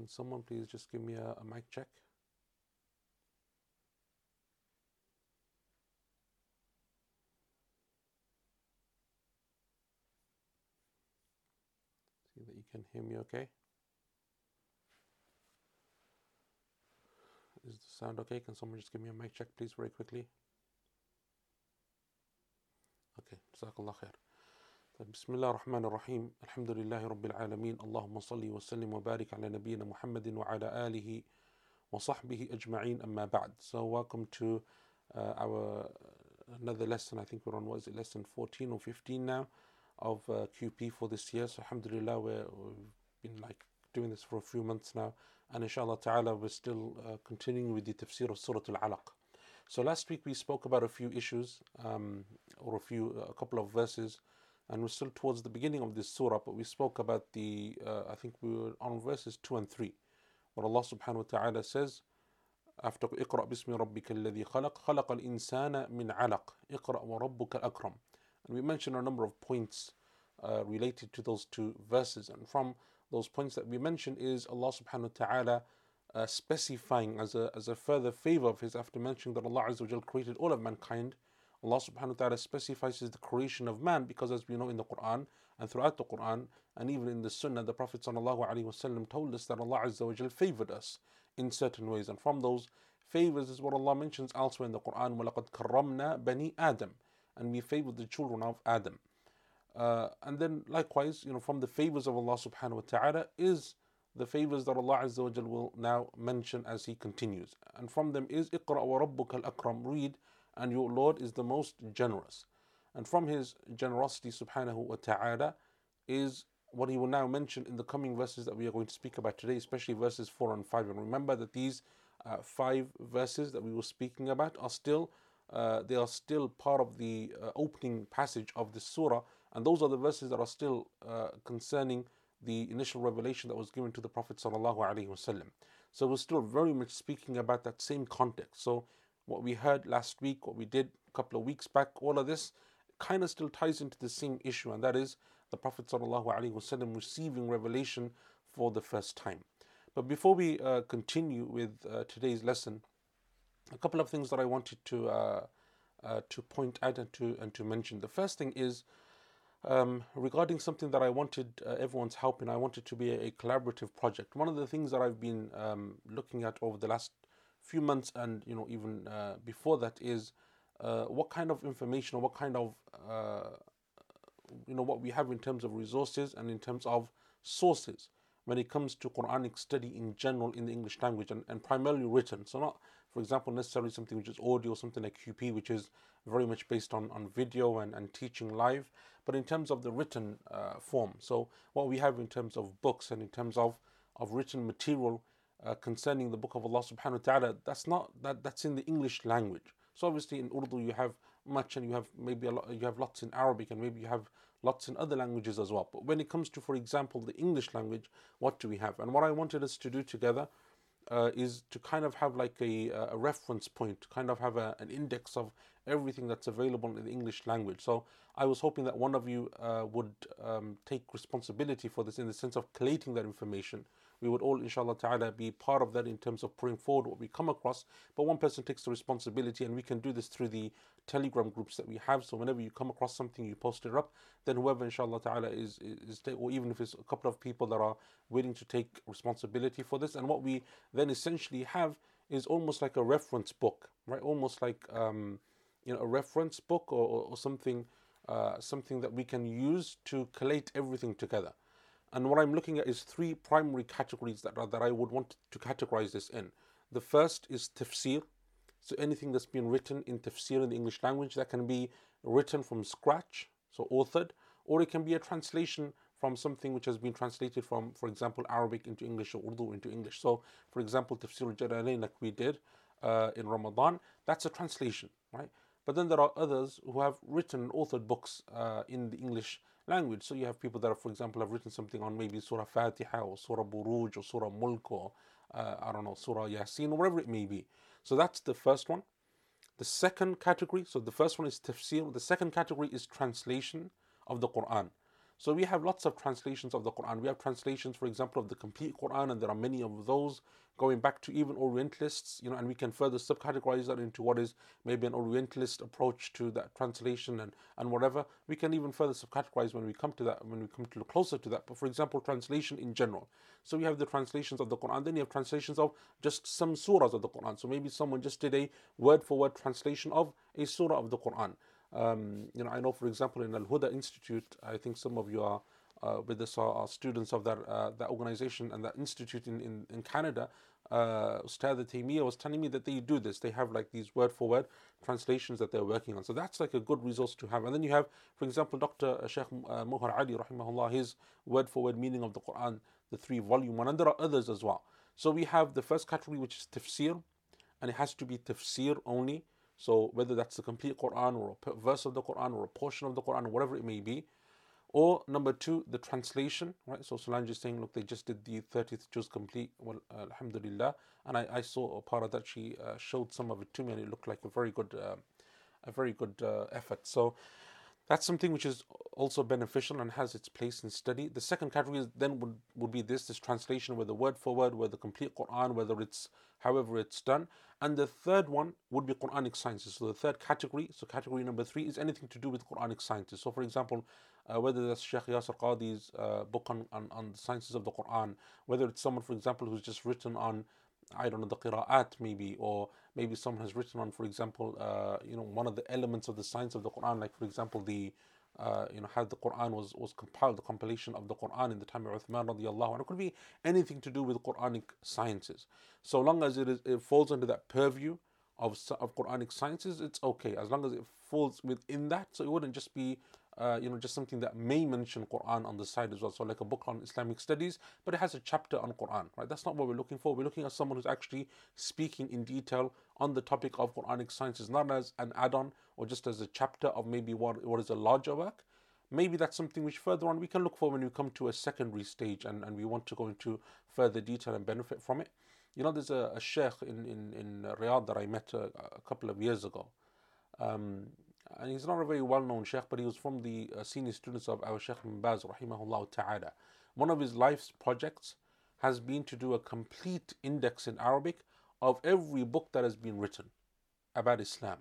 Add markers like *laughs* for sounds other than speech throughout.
Can someone please just give me a, a mic check? See that you can hear me okay? Is the sound okay? Can someone just give me a mic check, please, very quickly? Okay, Jazakallah khair. بسم الله الرحمن الرحيم الحمد لله رب العالمين اللهم صل وسلم وبارك على نبينا محمد وعلى آله وصحبه أجمعين أما بعد So welcome to uh, our another lesson I think we're on what is it lesson 14 or 15 now of uh, QP for this year so alhamdulillah we're, we've been like doing this for a few months now and inshallah ta'ala we're still uh, continuing with the tafsir of Surah Al-Alaq so last week we spoke about a few issues um, or a few a couple of verses and we're still towards the beginning of this surah, but we spoke about the, uh, I think we were on verses 2 and 3, where Allah subhanahu wa ta'ala says, after اقرأ باسم ربك الذي خلق خلق الإنسان من علق اقرأ وربك الأكرم and we mentioned a number of points uh, related to those two verses and from those points that we mentioned is Allah subhanahu wa ta'ala uh, specifying as a, as a further favor of his after mentioning that Allah Azza wa created all of mankind Allah subhanahu wa ta'ala specifies the creation of man because as we know in the Quran and throughout the Quran and even in the Sunnah the Prophet wasallam told us that Allah Azza wa favored us in certain ways and from those favors is what Allah mentions elsewhere in the Quran وَلَقَدْ كَرَّمْنَا بَنِي Adam and we favored the children of Adam uh, and then likewise you know from the favors of Allah subhanahu wa ta'ala is the favors that Allah Azza wa will now mention as He continues and from them is اقرأ وربك الأكرم read and your Lord is the most generous. And from His generosity, subhanahu wa ta'ala, is what He will now mention in the coming verses that we are going to speak about today, especially verses 4 and 5. And remember that these uh, five verses that we were speaking about are still. Uh, they are still part of the uh, opening passage of the surah, and those are the verses that are still uh, concerning the initial revelation that was given to the Prophet. So we're still very much speaking about that same context. So what we heard last week, what we did a couple of weeks back, all of this kind of still ties into the same issue, and that is the Prophet ﷺ receiving revelation for the first time. But before we uh, continue with uh, today's lesson, a couple of things that I wanted to uh, uh to point out and to and to mention. The first thing is um, regarding something that I wanted uh, everyone's help in. I wanted to be a, a, collaborative project. One of the things that I've been um, looking at over the last few months and you know even uh, before that is uh, what kind of information or what kind of uh, you know what we have in terms of resources and in terms of sources when it comes to Quranic study in general in the English language and, and primarily written. So not, for example, necessarily something which is audio, something like QP, which is very much based on, on video and, and teaching live, but in terms of the written uh, form. So what we have in terms of books and in terms of, of written material uh, concerning the book of Allah subhanahu wa ta'ala, that's not that that's in the English language. So obviously in Urdu you have much and you have maybe a lot, you have lots in Arabic and maybe you have lots in other languages as well. But when it comes to, for example, the English language, what do we have? And what I wanted us to do together uh, is to kind of have like a, a reference point, kind of have a, an index of everything that's available in the English language. So I was hoping that one of you uh, would um, take responsibility for this in the sense of collating that information we would all, inshallah ta'ala, be part of that in terms of putting forward what we come across. But one person takes the responsibility, and we can do this through the Telegram groups that we have. So whenever you come across something, you post it up. Then whoever, inshallah ta'ala, is, is, or even if it's a couple of people that are willing to take responsibility for this. And what we then essentially have is almost like a reference book, right? Almost like, um, you know, a reference book or, or, or something. Uh, something that we can use to collate everything together. And what I'm looking at is three primary categories that, that I would want to categorize this in. The first is tafsir. So anything that's been written in tafsir in the English language that can be written from scratch, so authored, or it can be a translation from something which has been translated from, for example, Arabic into English or Urdu into English. So, for example, Tafsir al-Jalalain like we did uh, in Ramadan, that's a translation, right? But then there are others who have written authored books uh, in the English language. So you have people that, are, for example, have written something on maybe Surah Fatiha or Surah Buruj or Surah Mulk or uh, I don't know, Surah Yasin or whatever it may be. So that's the first one. The second category, so the first one is tafsir. The second category is translation of the Quran. So we have lots of translations of the Quran. We have translations, for example, of the complete Quran, and there are many of those going back to even Orientalists, you know, and we can further subcategorize that into what is maybe an Orientalist approach to that translation and, and whatever. We can even further subcategorize when we come to that, when we come to closer to that. But for example, translation in general. So we have the translations of the Quran, then you have translations of just some surahs of the Quran. So maybe someone just did a word for word translation of a surah of the Quran. Um, you know, I know, for example, in Al Huda Institute, I think some of you are uh, with this are, are, students of that uh, that organization and that institute in, in, in Canada uh, Ustad Taymiyyah was telling me that they do this. They have like these word for word translations that they're working on. So that's like a good resource to have. And then you have, for example, Dr. Sheikh uh, Muhar Ali, rahimahullah, his word for word meaning of the Quran, the three volume one. And there are others as well. So we have the first category, which is tafsir, and it has to be tafsir only. So whether that's the complete Quran or a verse of the Quran or a portion of the Quran or whatever it may be. Or number two, the translation, right? So Solange is saying, look, they just did the 30th juz complete. Well, alhamdulillah. And I, I saw a part of that. She uh, showed some of it to me and it looked like a very good, uh, a very good uh, effort. So that's something which is also beneficial and has its place in study. The second category then would, would be this, this translation, whether word for word, whether complete Quran, whether it's however it's done. And the third one would be Quranic sciences. So the third category, so category number three is anything to do with Quranic sciences. So for example, uh, whether that's Sheikh Yasir Qadi's uh, book on, on, on the sciences of the Quran, whether it's someone, for example, who's just written on I don't know the qira'at maybe, or maybe someone has written on, for example, uh, you know, one of the elements of the science of the Quran, like for example the, uh, you know, how the Quran was was compiled, the compilation of the Quran in the time of Uthman radiallahu, and it could be anything to do with Quranic sciences, so long as it is it falls under that purview of of Quranic sciences, it's okay as long as it falls within that. So it wouldn't just be uh, you know, just something that may mention Quran on the side as well. So like a book on Islamic studies, but it has a chapter on Quran, right? That's not what we're looking for. We're looking at someone who's actually speaking in detail on the topic of Quranic sciences, not as an add-on or just as a chapter of maybe what, what is a larger work. Maybe that's something which further on we can look for when we come to a secondary stage and, and we want to go into further detail and benefit from it. You know, there's a, a sheikh in, in, in Riyadh that I met a, a couple of years ago. Um, and he's not a very well-known sheikh, but he was from the uh, senior students of our Sheikh Ibn Baz, rahimahullah ta'ala. One of his life's projects has been to do a complete index in Arabic of every book that has been written about Islam.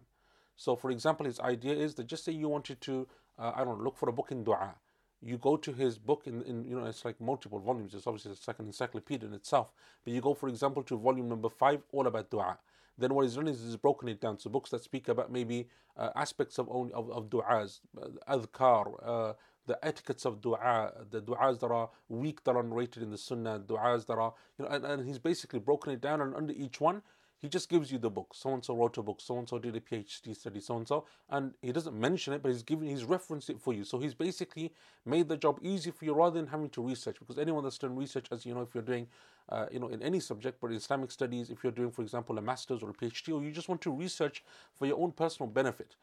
So, for example, his idea is that just say you wanted to, uh, I don't know, look for a book in dua. You go to his book in, in, you know, it's like multiple volumes. It's obviously it's like an encyclopedia in itself. But you go, for example, to volume number five, all about dua then what he's done is he's broken it down. So books that speak about maybe uh, aspects of, only, of, of du'as, uh, adhkar, uh, the etiquettes of dua, the du'as that are weak that are narrated in the sunnah, du'as that are, you know, and, and he's basically broken it down and under each one, he just gives you the book. So and so wrote a book. So and so did a PhD study. So and so, and he doesn't mention it, but he's giving, he's referenced it for you. So he's basically made the job easy for you rather than having to research. Because anyone that's done research, as you know, if you're doing, uh, you know, in any subject, but Islamic studies, if you're doing, for example, a master's or a PhD, or you just want to research for your own personal benefit,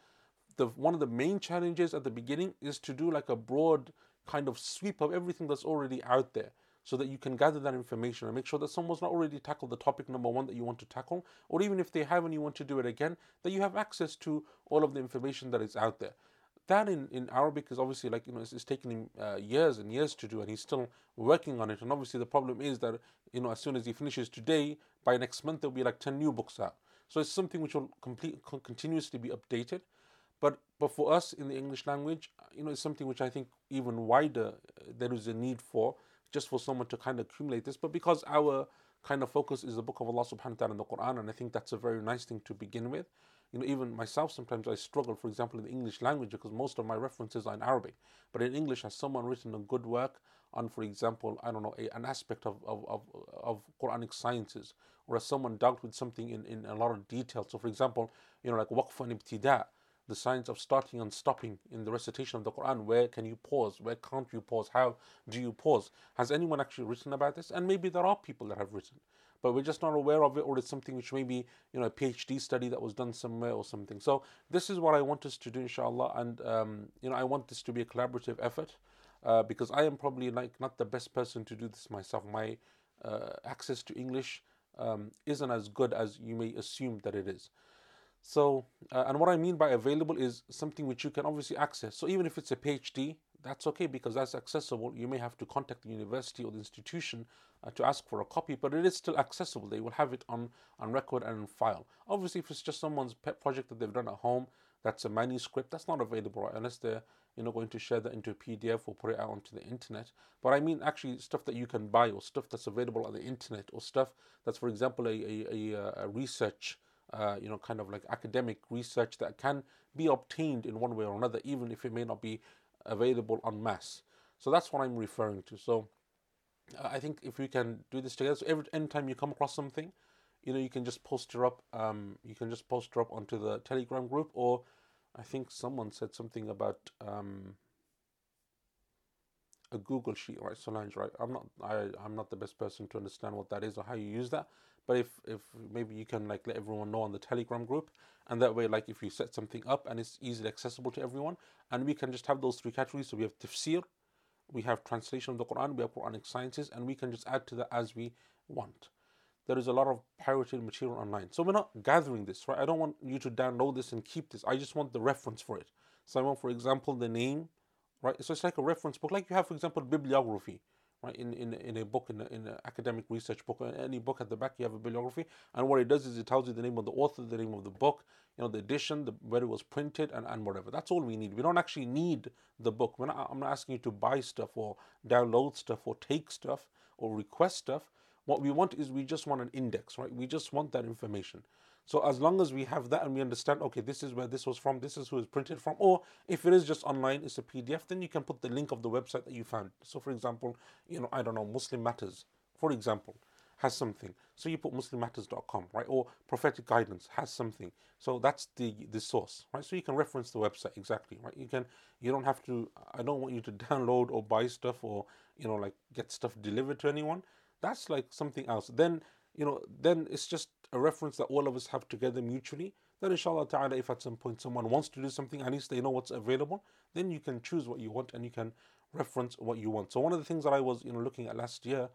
the one of the main challenges at the beginning is to do like a broad kind of sweep of everything that's already out there so that you can gather that information and make sure that someone's not already tackled the topic number one that you want to tackle, or even if they have and you want to do it again, that you have access to all of the information that is out there. That in, in Arabic is obviously like, you know, it's, it's taken him uh, years and years to do, and he's still working on it. And obviously, the problem is that, you know, as soon as he finishes today, by next month, there'll be like 10 new books out. So it's something which will complete, continuously be updated. But, but for us in the English language, you know, it's something which I think even wider uh, there is a need for just for someone to kind of accumulate this, but because our kind of focus is the book of Allah subhanahu wa ta'ala in the Quran, and I think that's a very nice thing to begin with. You know, even myself sometimes I struggle, for example, in the English language because most of my references are in Arabic. But in English, has someone written a good work on, for example, I don't know, a, an aspect of, of, of, of Quranic sciences, or has someone dealt with something in, in a lot of detail. So, for example, you know, like waqf and ibtida, the science of starting and stopping in the recitation of the Quran. Where can you pause? Where can't you pause? How do you pause? Has anyone actually written about this? And maybe there are people that have written, but we're just not aware of it, or it's something which maybe you know a PhD study that was done somewhere or something. So this is what I want us to do, inshallah, and um, you know I want this to be a collaborative effort uh, because I am probably like not the best person to do this myself. My uh, access to English um, isn't as good as you may assume that it is. So, uh, and what I mean by available is something which you can obviously access. So even if it's a PhD that's okay because that's accessible. You may have to contact the university or the institution uh, to ask for a copy, but it is still accessible. They will have it on, on record and in file. Obviously, if it's just someone's pet project that they've done at home, that's a manuscript, that's not available, right? Unless they're you know going to share that into a PDF or put it out onto the internet. But I mean actually stuff that you can buy or stuff that's available on the internet or stuff that's, for example, a, a, a, a research uh, you know, kind of like academic research that can be obtained in one way or another, even if it may not be available en masse. So that's what I'm referring to. So uh, I think if we can do this together, so every anytime you come across something, you know, you can just post her up. Um, you can just post her up onto the Telegram group, or I think someone said something about um, a Google sheet, right? Solange, right? I'm not, I, I'm not the best person to understand what that is or how you use that. But if, if maybe you can like let everyone know on the Telegram group, and that way, like if you set something up and it's easily accessible to everyone, and we can just have those three categories. So we have tafsir, we have translation of the Quran, we have Quranic sciences, and we can just add to that as we want. There is a lot of pirated material online. So we're not gathering this, right? I don't want you to download this and keep this. I just want the reference for it. So I want, for example, the name, right? So it's like a reference book, like you have, for example, bibliography right? In, in, in a book, in, in an academic research book, or any book at the back, you have a bibliography. And what it does is it tells you the name of the author, the name of the book, you know, the edition, the, where it was printed, and, and whatever. That's all we need. We don't actually need the book. Not, I'm not asking you to buy stuff or download stuff or take stuff or request stuff. What we want is we just want an index, right? We just want that information. So as long as we have that and we understand, okay, this is where this was from, this is who is printed from, or if it is just online, it's a PDF, then you can put the link of the website that you found. So for example, you know, I don't know, Muslim Matters, for example, has something. So you put muslimmatters.com, right? Or prophetic guidance has something. So that's the the source, right? So you can reference the website exactly, right? You can you don't have to I don't want you to *laughs* download or buy stuff or you know like get stuff delivered to anyone. That's like something else. Then you know, then it's just a reference that all of us have together mutually. Then inshallah ta'ala, if at some point someone wants to do something, at least they know what's available, then you can choose what you want and you can reference what you want. So one of the things that I was, you know, looking at last year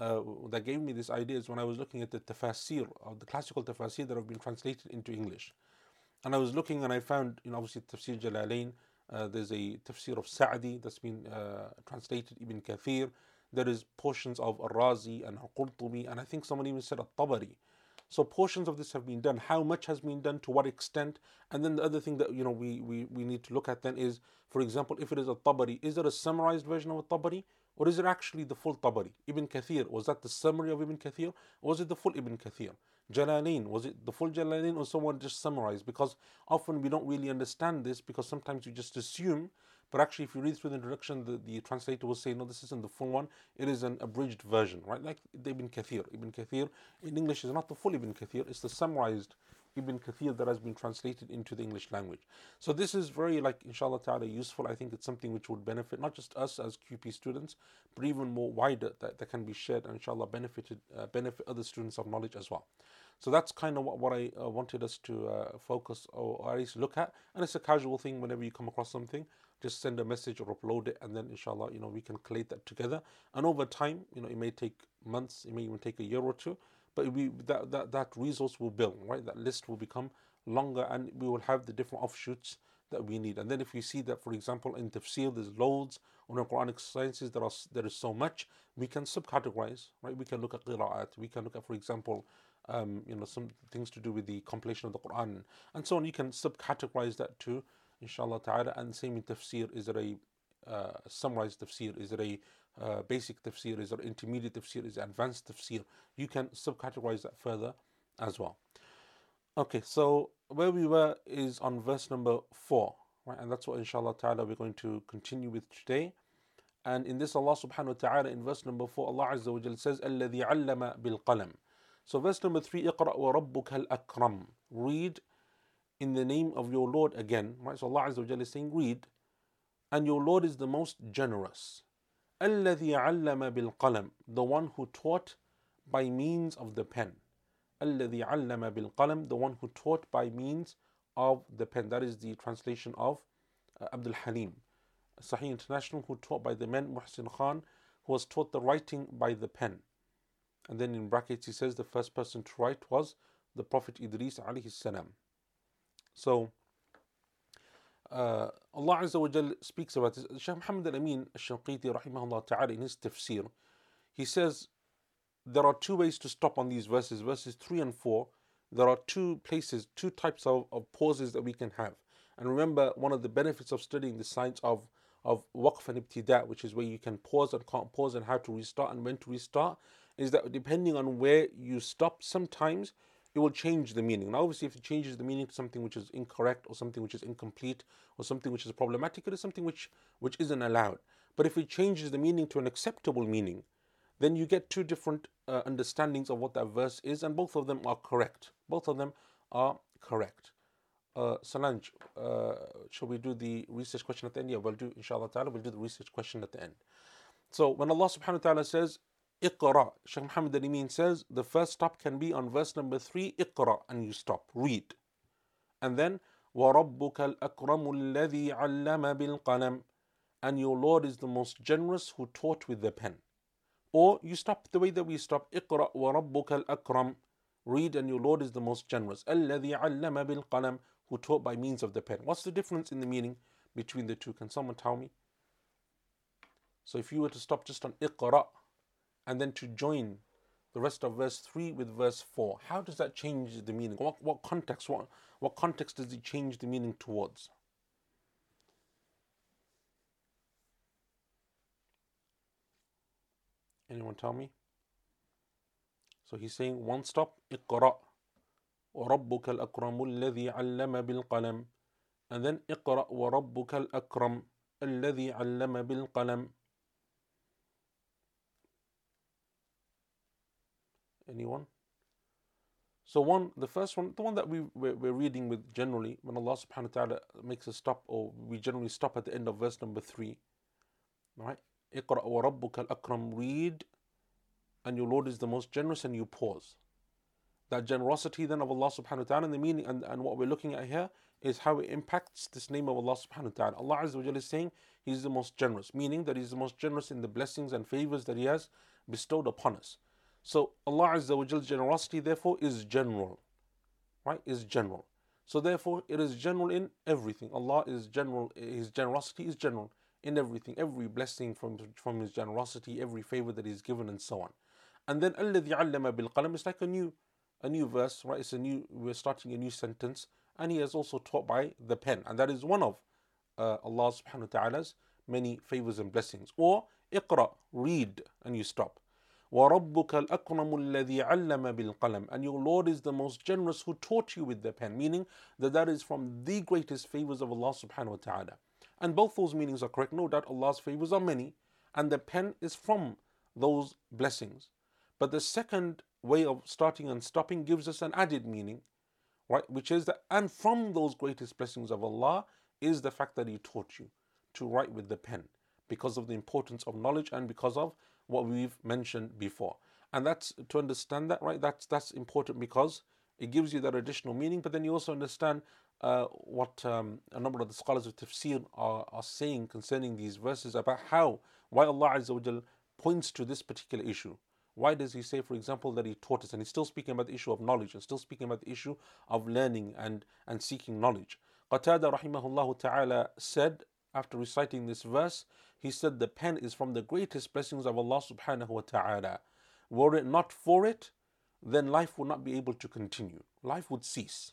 uh, that gave me this idea is when I was looking at the tafsir, of the classical tafsir that have been translated into English. And I was looking and I found, you know, obviously Tafsir Jalalain, uh, there's a tafsir of Sa'di that's been uh, translated, Ibn Kathir, there is portions of Ar-Razi and Al-Qurtubi, and I think someone even said At-Tabari. So portions of this have been done. How much has been done? To what extent? And then the other thing that you know we, we, we need to look at then is, for example, if it is a Tabari, is there a summarized version of a Tabari? Or is it actually the full Tabari? Ibn Kathir, was that the summary of Ibn Kathir? Or was it the full Ibn Kathir? Jalalain, was it the full Jalalain or someone just summarized? Because often we don't really understand this because sometimes you just assume but actually, if you read through the introduction, the, the translator will say, no, this isn't the full one. It is an abridged version, right? Like Ibn Kathir. Ibn Kathir in English is not the full Ibn Kathir, it's the summarized Ibn Kathir that has been translated into the English language. So this is very, like, inshallah ta'ala, useful. I think it's something which would benefit not just us as QP students, but even more wider that, that can be shared and inshallah benefited, uh, benefit other students of knowledge as well. So that's kind of what, what I uh, wanted us to uh, focus or, or at least look at. And it's a casual thing whenever you come across something just send a message or upload it and then inshallah you know we can collate that together. And over time you know it may take months it may even take a year or two but we that, that that resource will build right? That list will become longer and we will have the different offshoots that we need. And then if you see that for example in tafsir there's loads on the quranic sciences there are there is so much we can subcategorize right? We can look at qira'at we can look at for example um, you know some things to do with the compilation of the quran and so on. You can subcategorize that too inshallah ta'ala. And same in tafsir, is there a uh, summarized tafsir? Is there a uh, basic tafsir? Is there intermediate tafsir? Is there advanced tafsir? You can subcategorize that further as well. Okay, so where we were is on verse number 4, right? And that's what inshallah ta'ala we're going to continue with today. And in this, Allah subhanahu wa ta'ala, in verse number 4, Allah Azza wa Jal says, الَّذِي عَلَّمَ بِالْقَلَمِ So verse number 3, اقرأ وَرَبُّكَ الْأَكْرَمِ Read in the name of your Lord again. Right? So Allah Azza wa is saying, read, and your Lord is the most generous. الذي علم بالقلم, the one who taught by means of the pen. الذي علم بالقلم, the one who taught by means of the pen. That is the translation of uh, Abdul Halim. Sahih International, who taught by the men, Muhsin Khan, who was taught the writing by the pen. And then in brackets he says the first person to write was the Prophet Idris alayhi salam. so, uh, Allah Azza wa Jal speaks about this. Shaykh Muhammad al-Amin al-Shanqiti rahimahullah ta'ala in his tafsir, he says there are two ways to stop on these verses, verses 3 and 4. There are two places, two types of, of pauses that we can have. And remember, one of the benefits of studying the science of, of waqf and ibtida, which is where you can pause and can't pause and how to restart and when to restart, is that depending on where you stop, sometimes it will change the meaning. Now, obviously, if it changes the meaning to something which is incorrect or something which is incomplete or something which is problematic, it is something which, which isn't allowed. But if it changes the meaning to an acceptable meaning, then you get two different uh, understandings of what that verse is, and both of them are correct. Both of them are correct. Uh, Solange, uh, shall we do the research question at the end? Yeah, we'll do, inshallah ta'ala, we'll do the research question at the end. So when Allah subhanahu wa ta'ala says, Iqra, Shaykh Muhammad al says, the first stop can be on verse number 3, Iqra, and you stop, read. And then, وَرَبُّكَ الْأَكْرَمُ الَّذِي عَلَّمَ بِالْقَلَمِ And your Lord is the most generous who taught with the pen. Or you stop the way that we stop, اقرأ وربك الأكرم. Read and your Lord is the most generous. الذي علم بالقلم who taught by means of the pen. What's the difference in the meaning between the two? Can someone tell me? So if you were to stop just on اقرأ and then to join the rest of verse 3 with verse 4, how does that change the meaning? What, what context? What, what context does it change the meaning towards? Anyone tell me? So he's saying one stop, اقرأ وربك الأكرم الذي علم بالقلم and then اقرأ وربك الأكرم الذي علم بالقلم Anyone? So one, the first one, the one that we we're, we're reading with generally, when Allah Subhanahu wa Taala makes us stop, or we generally stop at the end of verse number three, right? akram Read, and your Lord is the most generous, and you pause. That generosity then of Allah Subhanahu wa Taala, and the meaning, and, and what we're looking at here is how it impacts this name of Allah Subhanahu wa Taala. Allah Azza wa Jalla is saying He's the most generous, meaning that He's the most generous in the blessings and favors that He has bestowed upon us. So Allah Azza wa generosity therefore is general. Right? Is general. So therefore it is general in everything. Allah is general, His generosity is general in everything, every blessing from, from His generosity, every favor that He's given, and so on. And then الذي علم بالقلم is like a new, a new verse, right? It's a new. We're starting a new sentence, and He has also taught by the pen, and that is one of uh, Allah Subhanahu wa Taala's many favors and blessings. Or اقرأ, read, and you stop. وَرَبُّكَ الْأَكْرَمُ الَّذِي عَلَّمَ بِالْقَلَمِ And your Lord is the most generous who taught you with the pen, meaning that that is from the greatest favors of Allah subhanahu wa ta'ala. And both those meanings are correct. No doubt Allah's favors are many, and the pen is from those blessings. But the second way of starting and stopping gives us an added meaning, right? Which is that, and from those greatest blessings of Allah is the fact that He taught you to write with the pen because of the importance of knowledge and because of what we've mentioned before. And that's to understand that, right? That's that's important because it gives you that additional meaning, but then you also understand uh, what um, a number of the scholars of tafsir are, are saying concerning these verses about how, why Allah points to this particular issue. Why does he say, for example, that he taught us? And he's still speaking about the issue of knowledge and still speaking about the issue of learning and, and seeking knowledge. Qatada rahimahullah ta'ala said, after reciting this verse, he said, The pen is from the greatest blessings of Allah subhanahu wa ta'ala. Were it not for it, then life would not be able to continue. Life would cease.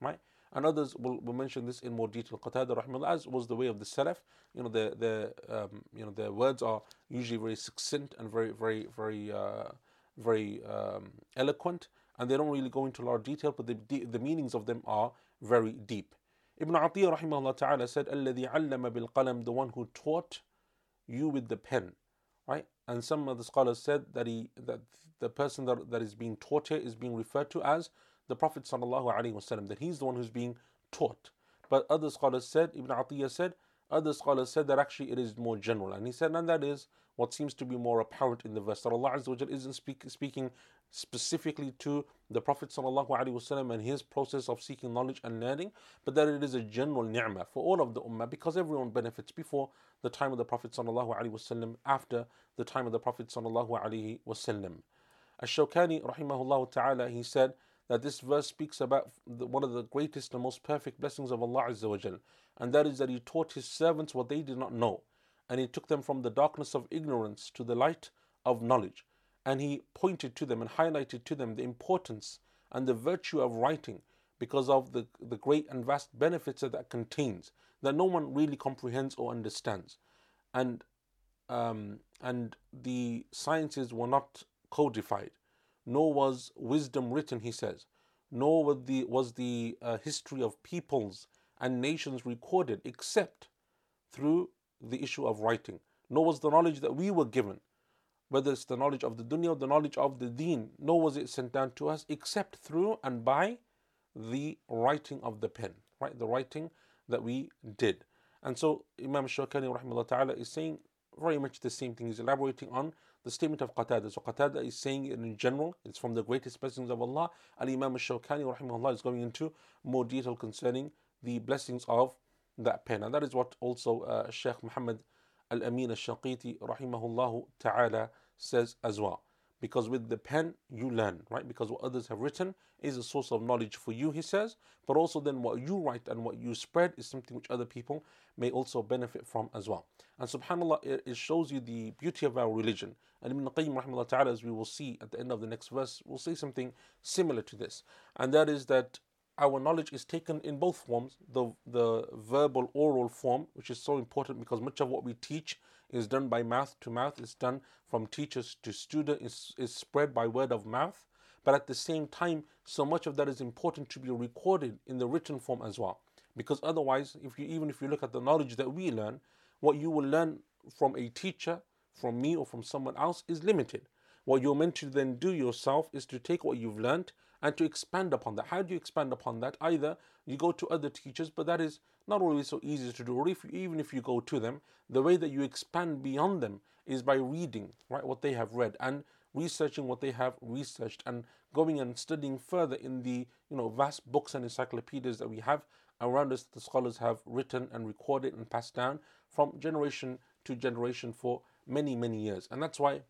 Right? and others will, will mention this in more detail. Qatada rahimahullah, as was the way of the Salaf. You know, the the um, you know the words are usually very succinct and very very very uh, very um, eloquent, and they don't really go into a lot of detail, but the the meanings of them are very deep. Ibn Atiyah rahimahullah ta'ala said, Alladhi allama bil qalam, the one who taught you with the pen. Right? And some of the scholars said that he that the person that, that is being taught here is being referred to as the Prophet sallallahu alaihi wasallam. that he's the one who's being taught. But other scholars said, Ibn Atiyah said other scholars said that actually it is more general. And he said, and that is what seems to be more apparent in the verse, that Allah Azza isn't speak, speaking specifically to the Prophet ﷺ and his process of seeking knowledge and learning, but that it is a general ni'mah for all of the ummah because everyone benefits before the time of the Prophet ﷺ, after the time of the Prophet ﷺ. Ash-Shawkani rahimahullah ta'ala, he said, that this verse speaks about one of the greatest and most perfect blessings of Allah Azza wa Jal, and that is that He taught His servants what they did not know, and He took them from the darkness of ignorance to the light of knowledge, and He pointed to them and highlighted to them the importance and the virtue of writing because of the, the great and vast benefits that that contains that no one really comprehends or understands. And um, and the sciences were not codified, nor was wisdom written, he says, nor was the, was the uh, history of peoples and nations recorded except through the issue of writing, nor was the knowledge that we were given, whether it's the knowledge of the dunya or the knowledge of the deen, nor was it sent down to us except through and by the writing of the pen, right? The writing that we did. And so Imam Shawkani ta'ala is saying very much the same thing. He's elaborating on the statement of Qatada. So Qatada is saying in general, it's from the greatest blessings of Allah. And Imam Shawkani rahimahullah is going into more detail concerning the blessings of that pen. And that is what also uh, Sheikh Muhammad Al-Amin Al-Shanqiti rahimahullah ta'ala says as well. Because with the pen you learn, right? Because what others have written is a source of knowledge for you, he says. But also then what you write and what you spread is something which other people may also benefit from as well. And subhanAllah, it, shows you the beauty of our religion. And Ibn Qayyim rahimahullah ta'ala, as we will see at the end of the next verse, will say something similar to this. And that is that our knowledge is taken in both forms the, the verbal oral form which is so important because much of what we teach is done by mouth to mouth it's done from teachers to student is, is spread by word of mouth. But at the same time so much of that is important to be recorded in the written form as well. Because otherwise if you even if you look at the knowledge that we learn what you will learn from a teacher from me or from someone else is limited. What you're meant to then do yourself is to take what you've learned and to expand upon that. How do you expand upon that? Either you go to other teachers, but that is not always so easy to do, or if you, even if you go to them, the way that you expand beyond them is by reading right what they have read and researching what they have researched and going and studying further in the you know vast books and encyclopedias that we have around us that the scholars have written and recorded and passed down from generation to generation for many many years and that's why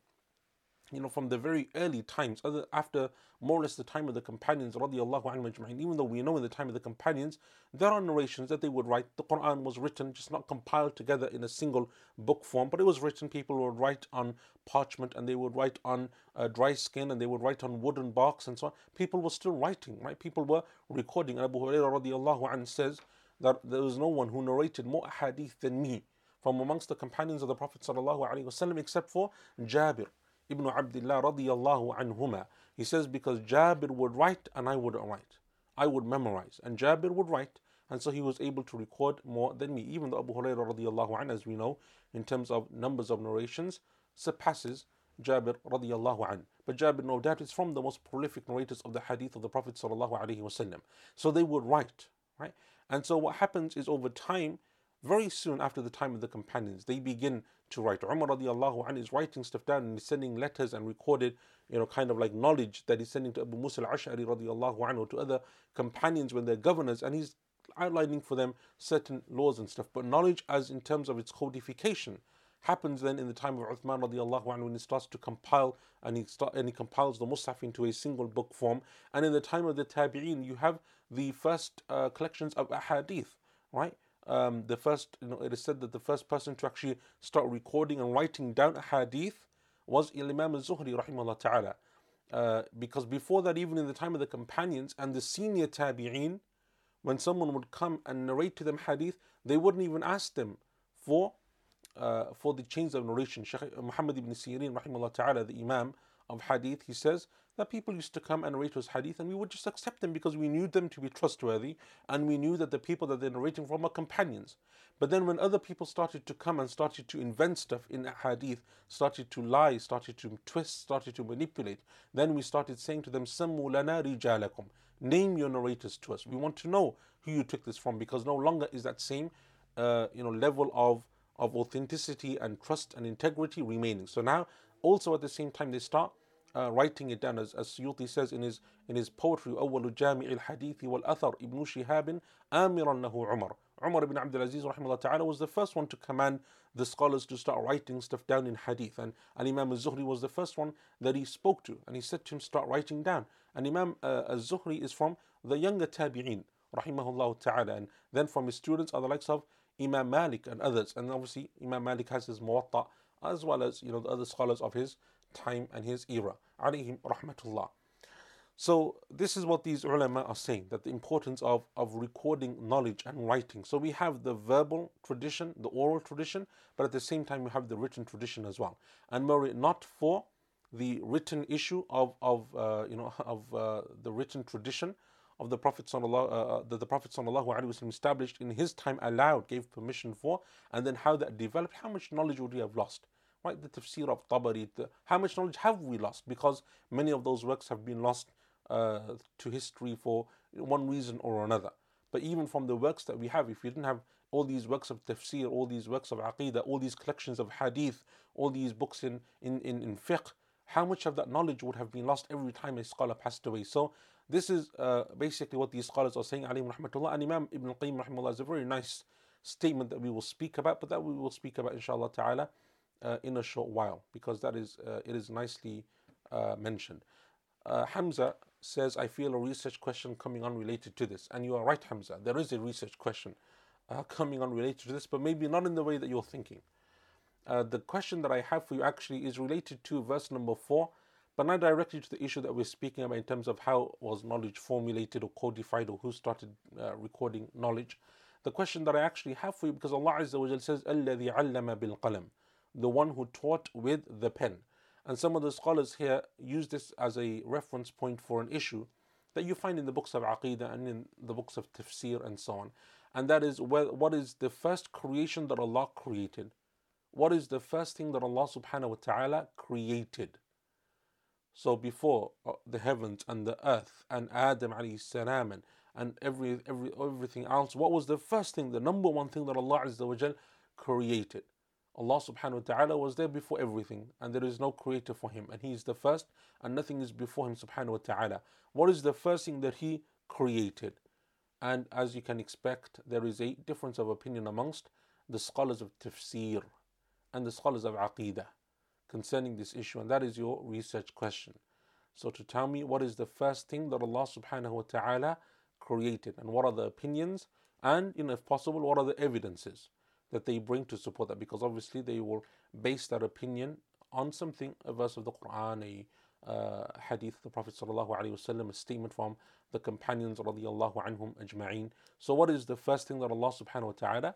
you know, from the very early times, other after more or less the time of the companions, radiallahu anhu even though we know in the time of the companions, there are narrations that they would write. The Quran was written, just not compiled together in a single book form, but it was written. People would write on parchment and they would write on uh, dry skin and they would write on wooden barks and so on. People were still writing, right? People were recording. Abu Hurairah radiallahu anhu says that there was no one who narrated more hadith than me from amongst the companions of the Prophet sallallahu alaihi wasallam except for Jabir. Ibn Abdullah radiallahu anhuma. He says, because Jabir would write and I wouldn't write. I would memorize. And Jabir would write, and so he was able to record more than me. Even though Abu Hurairah radiallahu anhu, as we know, in terms of numbers of narrations, surpasses Jabir radiallahu anhu. But Jabir, no doubt, is from the most prolific narrators of the hadith of the Prophet sallallahu alaihi wasallam. So they would write, right? And so what happens is over time, very soon after the time of the companions, they begin to write. Umar radiallahu anhu is writing stuff down and he's sending letters and recorded, you know, kind of like knowledge that he's sending to Abu Musa al-Ash'ari radiallahu anhu, to other companions when they're governors, and he's outlining for them certain laws and stuff. But knowledge as in terms of its codification happens then in the time of Uthman radiallahu anhu when he starts to compile and he start, and he compiles the Mus'haf into a single book form. And in the time of the Tabi'een, you have the first uh, collections of ahadith, right? Um, the first, you know, it is said that the first person to actually start recording and writing down a hadith was Imam al-Zuhri rahimahullah ta'ala. Uh, because before that, even in the time of the companions and the senior tabi'een, when someone would come and narrate to them hadith, they wouldn't even ask them for uh, for the chains of narration. Shaykh Muhammad ibn Sirin, rahimahullah ta'ala, the Imam of hadith, he says that people used to come and narrate us hadith and we would just accept them because we knew them to be trustworthy and we knew that the people that they're narrating from are companions. But then when other people started to come and started to invent stuff in hadith, started to lie, started to twist, started to manipulate, then we started saying to them, Sammu rijalakum. Name your narrators to us. We want to know who you took this from because no longer is that same uh, you know level of of authenticity and trust and integrity remaining. So now also at the same time they start uh, writing it down as, as Suyuti says in his in his poetry أول جامع الحديث والأثر ابن شهاب آمرا له عمر Umar ibn Abdul Aziz ta'ala, was the first one to command the scholars to start writing stuff down in hadith. And, and Imam al-Zuhri was the first one that he spoke to. And he said to him, start writing down. And Imam uh, al-Zuhri is from the younger tabi'een, rahimahullah ta'ala. And then from his students are the likes of Imam Malik and others. And obviously Imam Malik has his muwatta as well as you know the other scholars of his time and his era. Alayhim rahmatullah. So this is what these ulama are saying, that the importance of, of recording knowledge and writing. So we have the verbal tradition, the oral tradition, but at the same time we have the written tradition as well. And were it not for the written issue of, of uh, you know *laughs* of uh, the written tradition of the Prophet uh, uh that the Prophet established in his time, allowed, gave permission for, and then how that developed, how much knowledge would we have lost? Right, the tafsir of Tabari, the, how much knowledge have we lost? Because many of those works have been lost uh, to history for one reason or another. But even from the works that we have, if we didn't have all these works of tafsir, all these works of aqidah, all these collections of hadith, all these books in, in, in, in fiqh, how much of that knowledge would have been lost every time a scholar passed away? So this is uh, basically what these scholars are saying, alayhim rahmatullah. And Imam Ibn Qayyim rahmatullah is a very nice statement that we will speak about, but that we will speak about inshallah ta'ala uh, in a short while because that is uh, it is nicely uh, mentioned. Uh, Hamza says, I feel a research question coming on related to this. And you are right, Hamza. There is a research question uh, coming on related to this, but maybe not in the way that you're thinking. The question that I have for you actually is related to verse number four, but not directly to the issue that we're speaking about in terms of how was knowledge formulated or codified or who started uh, recording knowledge. The question that I actually have for you, because Allah Azza wa says, الَّذِي عَلَّمَ بِالْقَلَمِ The one who taught with the pen. And some of the scholars here use this as a reference point for an issue that you find in the books of Aqidah and in the books of Tafsir and so on. And that is what is the first creation that Allah created? What is the first thing that Allah subhanahu wa ta'ala created? So before uh, the heavens and the earth and Adam alayhi salam and, and every, every, everything else, what was the first thing, the number one thing that Allah created? Allah subhanahu wa ta'ala was there before everything and there is no creator for him and he is the first and nothing is before him subhanahu wa ta'ala. What is the first thing that he created? And as you can expect, there is a difference of opinion amongst the scholars of tafsir and the scholars of aqidah concerning this issue, and that is your research question. So, to tell me what is the first thing that Allah subhanahu wa ta'ala created, and what are the opinions, and, you know, if possible, what are the evidences? that they bring to support that because obviously they will base that opinion on something, a verse of the Quran, a uh, hadith of the Prophet wasallam, a statement from the companions radiallahu anhum ajma'een. So what is the first thing that Allah subhanahu wa ta'ala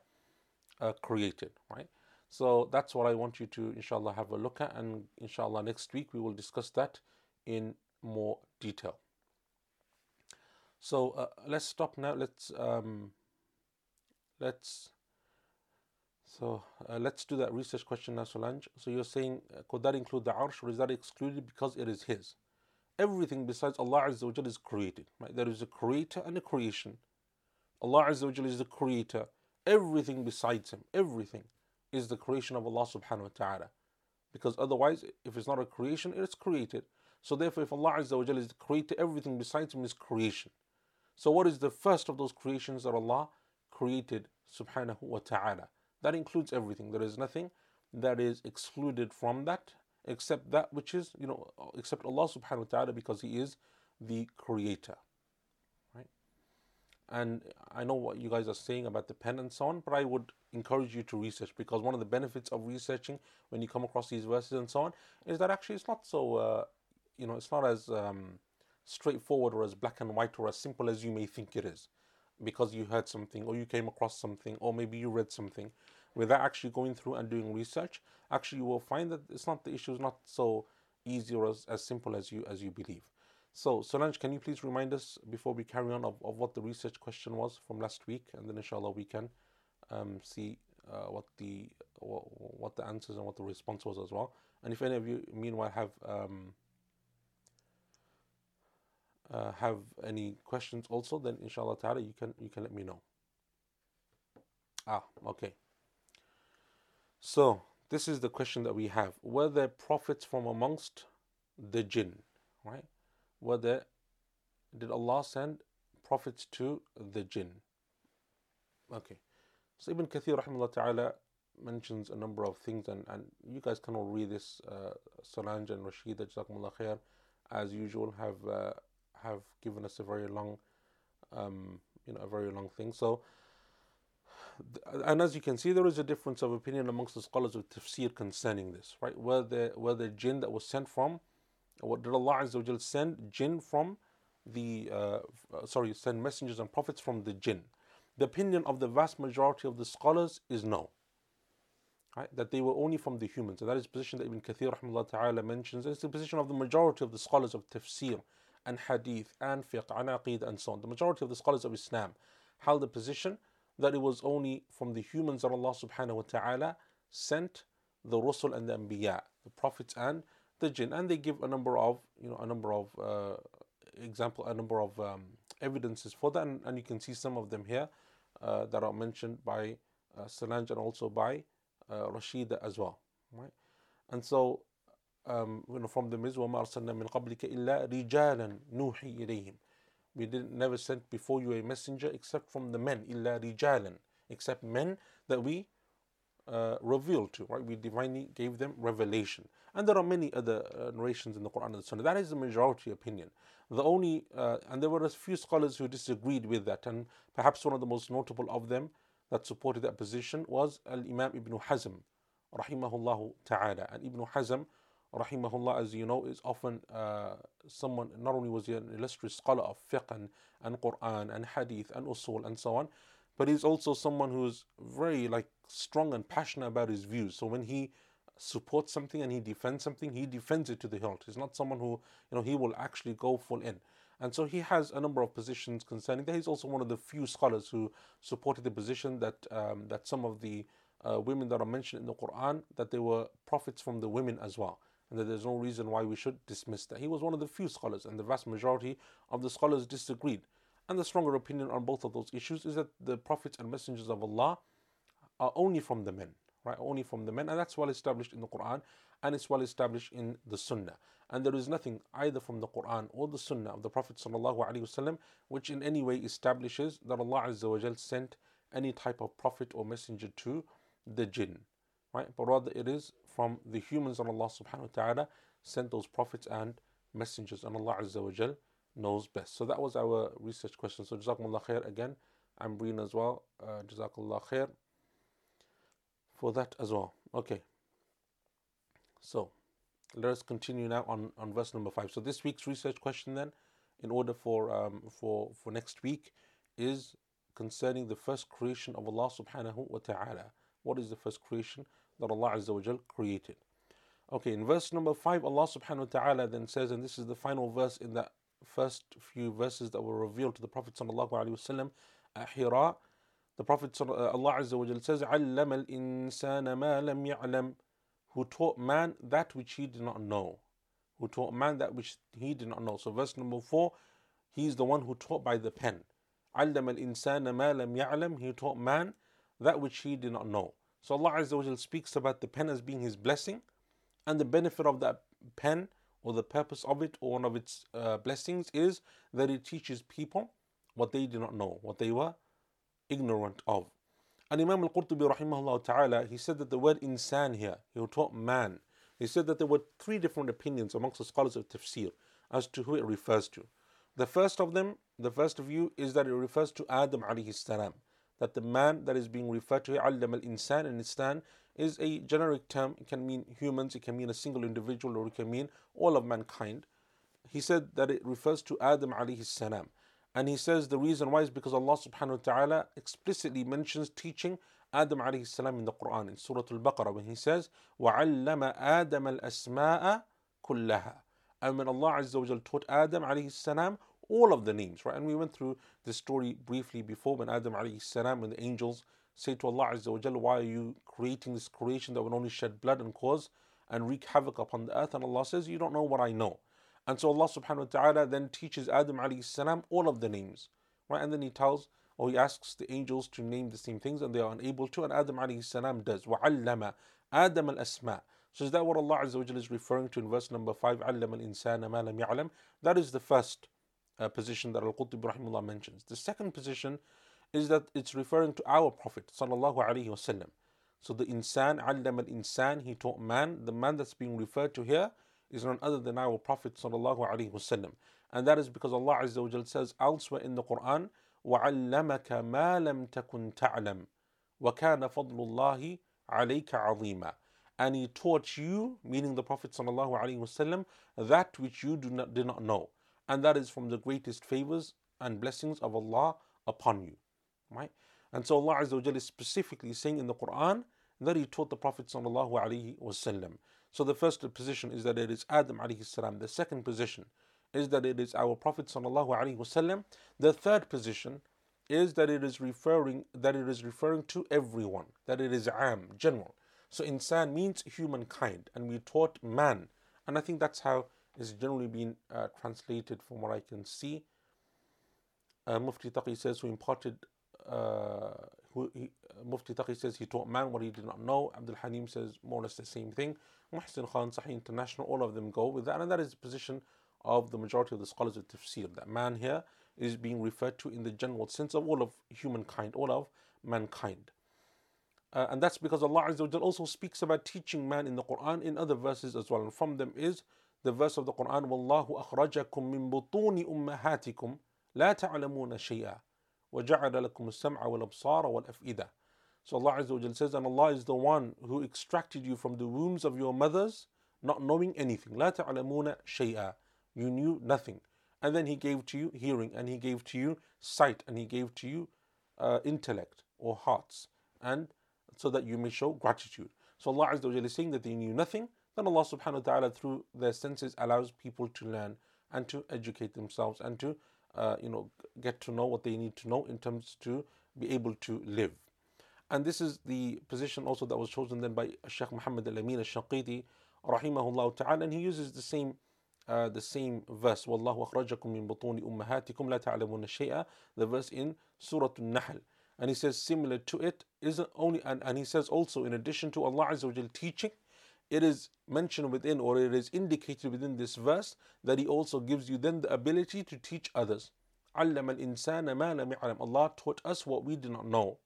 uh, created, right? So that's what I want you to inshallah have a look at and inshallah next week we will discuss that in more detail. So uh, let's stop now. Let's um, let's so uh, let's do that research question now, Solange. So you're saying, uh, could that include the arsh or is that excluded because it is His? Everything besides Allah Azza wa is created. Right? There is a creator and a creation. Allah Azza wa is the creator. Everything besides Him, everything is the creation of Allah subhanahu wa ta'ala. Because otherwise, if it's not a creation, it's created. So therefore, if Allah Azza wa is the creator, everything besides Him is creation. So what is the first of those creations that Allah created subhanahu wa ta'ala? That includes everything. There is nothing that is excluded from that except that which is, you know, uh, except Allah subhanahu wa ta'ala because He is the creator. And I know what you guys are saying about the pen and so on, but I would encourage you to research because one of the benefits of researching when you come across these verses and so on is that actually it's not so, uh, you know, it's not as um, straightforward or as black and white or as simple as you may think it is because you heard something or you came across something or maybe you read something. Without actually going through and doing research actually you will find that it's not the issue is not so easy or as, as simple as you as you believe so solange can you please remind us before we carry on of, of what the research question was from last week and then inshallah we can um, see uh, what the what, what, the answers and what the response was as well and if any of you meanwhile have um, uh, have any questions also, then inshallah ta'ala you can you can let me know. Ah, okay. So this is the question that we have. Were there prophets from amongst the jinn? Right? Were there did Allah send prophets to the jinn? Okay. So Ibn Kathir ta'ala mentions a number of things and, and you guys can all read this uh, Solange and Rashida Jazakumullah khair as usual have uh, have given us a very long um, you know a very long thing so and as you can see there is a difference of opinion amongst the scholars of tafsir concerning this right whether the jinn that was sent from what did Allah Azza wa send jinn from the uh, sorry send messengers and prophets from the jinn the opinion of the vast majority of the scholars is no right? that they were only from the humans. And that is the position that Ibn Kathir ta'ala mentions. It's the position of the majority of the scholars of tafsir and hadith and fiqh and aqid and so on. The majority of the scholars of Islam held the position that it was only from the humans that Allah subhanahu wa ta'ala sent the Rusul and the Anbiya, the prophets and the jinn. And they give a number of, you know, a number of uh, example, a number of um, evidences for that. And, and, you can see some of them here uh, that are mentioned by uh, Solange and also by uh, Rashida as well, right? And so, um, you know, from the is وَمَا أَرْسَلْنَا مِنْ قَبْلِكَ إِلَّا رِجَالًا نُوحِي إِلَيْهِمْ We didn't never sent before you a messenger except from the men, إِلَّا رِجَالًا except men that we uh, revealed to, right? We divinely gave them revelation. And there are many other uh, narrations in the Quran and the Sunnah. That is the majority opinion. The only, uh, and there were a few scholars who disagreed with that, and perhaps one of the most notable of them that supported that position was Al Imam Ibn Hazm, rahimahullah ta'ala. And Ibn Hazm, rahimahullah, as you know, is often uh, someone, not only was he an illustrious scholar of fiqh and, and Quran and hadith and usul and so on, but he's also someone who's very like strong and passionate about his views. So when he supports something and he defends something, he defends it to the hilt. He's not someone who, you know, he will actually go full in. And so he has a number of positions concerning that. He's also one of the few scholars who supported the position that um, that some of the uh, women that are mentioned in the Quran that they were prophets from the women as well, and that there's no reason why we should dismiss that. He was one of the few scholars, and the vast majority of the scholars disagreed. And the stronger opinion on both of those issues is that the prophets and messengers of Allah are only from the men, right? Only from the men, and that's well established in the Quran and it's well established in the Sunnah. And there is nothing either from the Quran or the Sunnah of the Prophet ﷺ which in any way establishes that Allah Azza sent any type of prophet or messenger to the jinn. Right? But rather it is from the humans that Allah subhanahu wa ta'ala sent those prophets and messengers and Allah knows best. So that was our research question. So Jazakumullah khair again. I'm Breen as well. Uh, Jazakallah khair for that as well. Okay. So let us continue now on, on verse number five. So this week's research question then, in order for um, for for next week, is concerning the first creation of Allah subhanahu wa ta'ala. What is the first creation that Allah Azza wa Jal created? Okay, in verse number five, Allah subhanahu wa ta'ala then says, and this is the final verse in that first few verses that were revealed to the Prophet sallallahu alaihi wasallam at Hira. The Prophet uh, Allah Azza wa Jal says, عَلَّمَ الْإِنسَانَ مَا لَمْ يَعْلَمْ who taught man that which he did not know. Who taught man that which he did not know. So, verse number four, he's the one who taught by the pen. علم الإنسان ما لم يعلم He taught man that which he did not know. So Allah Azza wa speaks about the pen as being His blessing, and the benefit of that pen, or the purpose of it, or one of its uh, blessings, is that it teaches people what they did not know, what they were ignorant of. And Imam al-Qurtubi rahimahullah ta'ala, he said that the word insan here, he taught man. He said that there were three different opinions amongst the scholars of tafsir as to who it refers to. The first of them, the first view is that it refers to Adam alayhi salam. That the man that is being referred to, Allam al-insan and insan, is a generic term. It can mean humans, it can mean a single individual, or it can mean all of mankind. He said that it refers to Adam alayhi salam. And he says the reason why is because Allah subhanahu wa ta'ala explicitly mentions teaching Adam alayhi salam in the Quran in Surah Al Baqarah when he says, وَعَلَّمَ آدَمَ الْأَسْمَاءَ كُلَّهَا And when Allah Azza wa taught Adam alayhi salam all of the names, right? And we went through this story briefly before when Adam alayhi salam, when the angels say to Allah Azza wa why are you creating this creation that will only shed blood and cause and wreak havoc upon the earth? And Allah says, you don't know what I know. And so Allah subhanahu wa ta'ala then teaches Adam alayhi salam all of the names. Right? And then he tells or he asks the angels to name the same things and they are unable to. And Adam alayhi salam does. وَعَلَّمَ Adam al Asma. So is that what Allah Azza is referring to in verse number 5? عَلَّمَ insan مَا لَمْ That is the first uh, position that Al-Qurtubi rahimullah mentions. The second position is that it's referring to our Prophet sallallahu alaihi wasallam. So the insan, allama al insan, he taught man. The man that's being referred to here is none other than our Prophet sallallahu alaihi wasallam. And that is because Allah Azza wa says elsewhere in the Quran, وَعَلَّمَكَ مَا لَمْ تَكُنْ تَعْلَمْ وَكَانَ فَضْلُ اللَّهِ عَلَيْكَ عَظِيمًا And He taught you, meaning the Prophet sallallahu alaihi wasallam, that which you do not, did not know. And that is from the greatest favors and blessings of Allah upon you. Right? And so Allah Azza wa is specifically saying in the Quran that He taught the Prophet sallallahu alaihi wasallam. So the first position is that it is Adam alayhi salam. The second position is that it is our Prophet sallallahu alaihi wasallam. The third position is that it is referring that it is referring to everyone, that it is am, general. So insan means humankind, and we taught man, and I think that's how it's generally been uh, translated from what I can see. Uh, Mufti Taqi says who imparted uh, who uh, Mufti Taqi says he taught man what he did not know. Abdul Haleem says more or less the same thing. Muhsin Khan, Sahih International, all of them go with that. And that is the position of the majority of the scholars of tafsir that man here is being referred to in the general sense of all of humankind, all of mankind. Uh, and that's because Allah also speaks about teaching man in the Quran in other verses as well. And from them is the verse of the Quran, Wallahu akhrajakum min butuni ummahatikum la ta'lamuna shay'a. وَجَعَلَ لَكُمُ السَّمْعَ وَالْأَبْصَارَ وَالْأَفْئِدَةَ So Allah Azza says, and Allah is the one who extracted you from the wombs of your mothers, not knowing anything. لَا تَعْلَمُونَ شَيْئًا You knew nothing. And then He gave to you hearing, and He gave to you sight, and He gave to you uh, intellect or hearts, and so that you may show gratitude. So Allah Azza is saying that they knew nothing, then Allah subhanahu wa ta'ala through their senses allows people to learn and to educate themselves and to uh, you know, get to know what they need to know in terms to be able to live. And this is the position also that was chosen then by Sheikh Muhammad al-Amin al-Shinqiti, rahimahullah ta'ala, and he uses the same uh, the same verse, وَاللَّهُ أَخْرَجَكُم مِّن بُطُونِ أُمَّهَاتِكُمْ لَا تَعْلَمُونَ شَيْئًا The verse in Surah An-Nahl. And he says similar to it is only, and, and he says also in addition to Allah Azza wa teaching, it is mentioned within or it is indicated within this verse that He also gives you then the ability to teach others. Allah taught us what we did not know.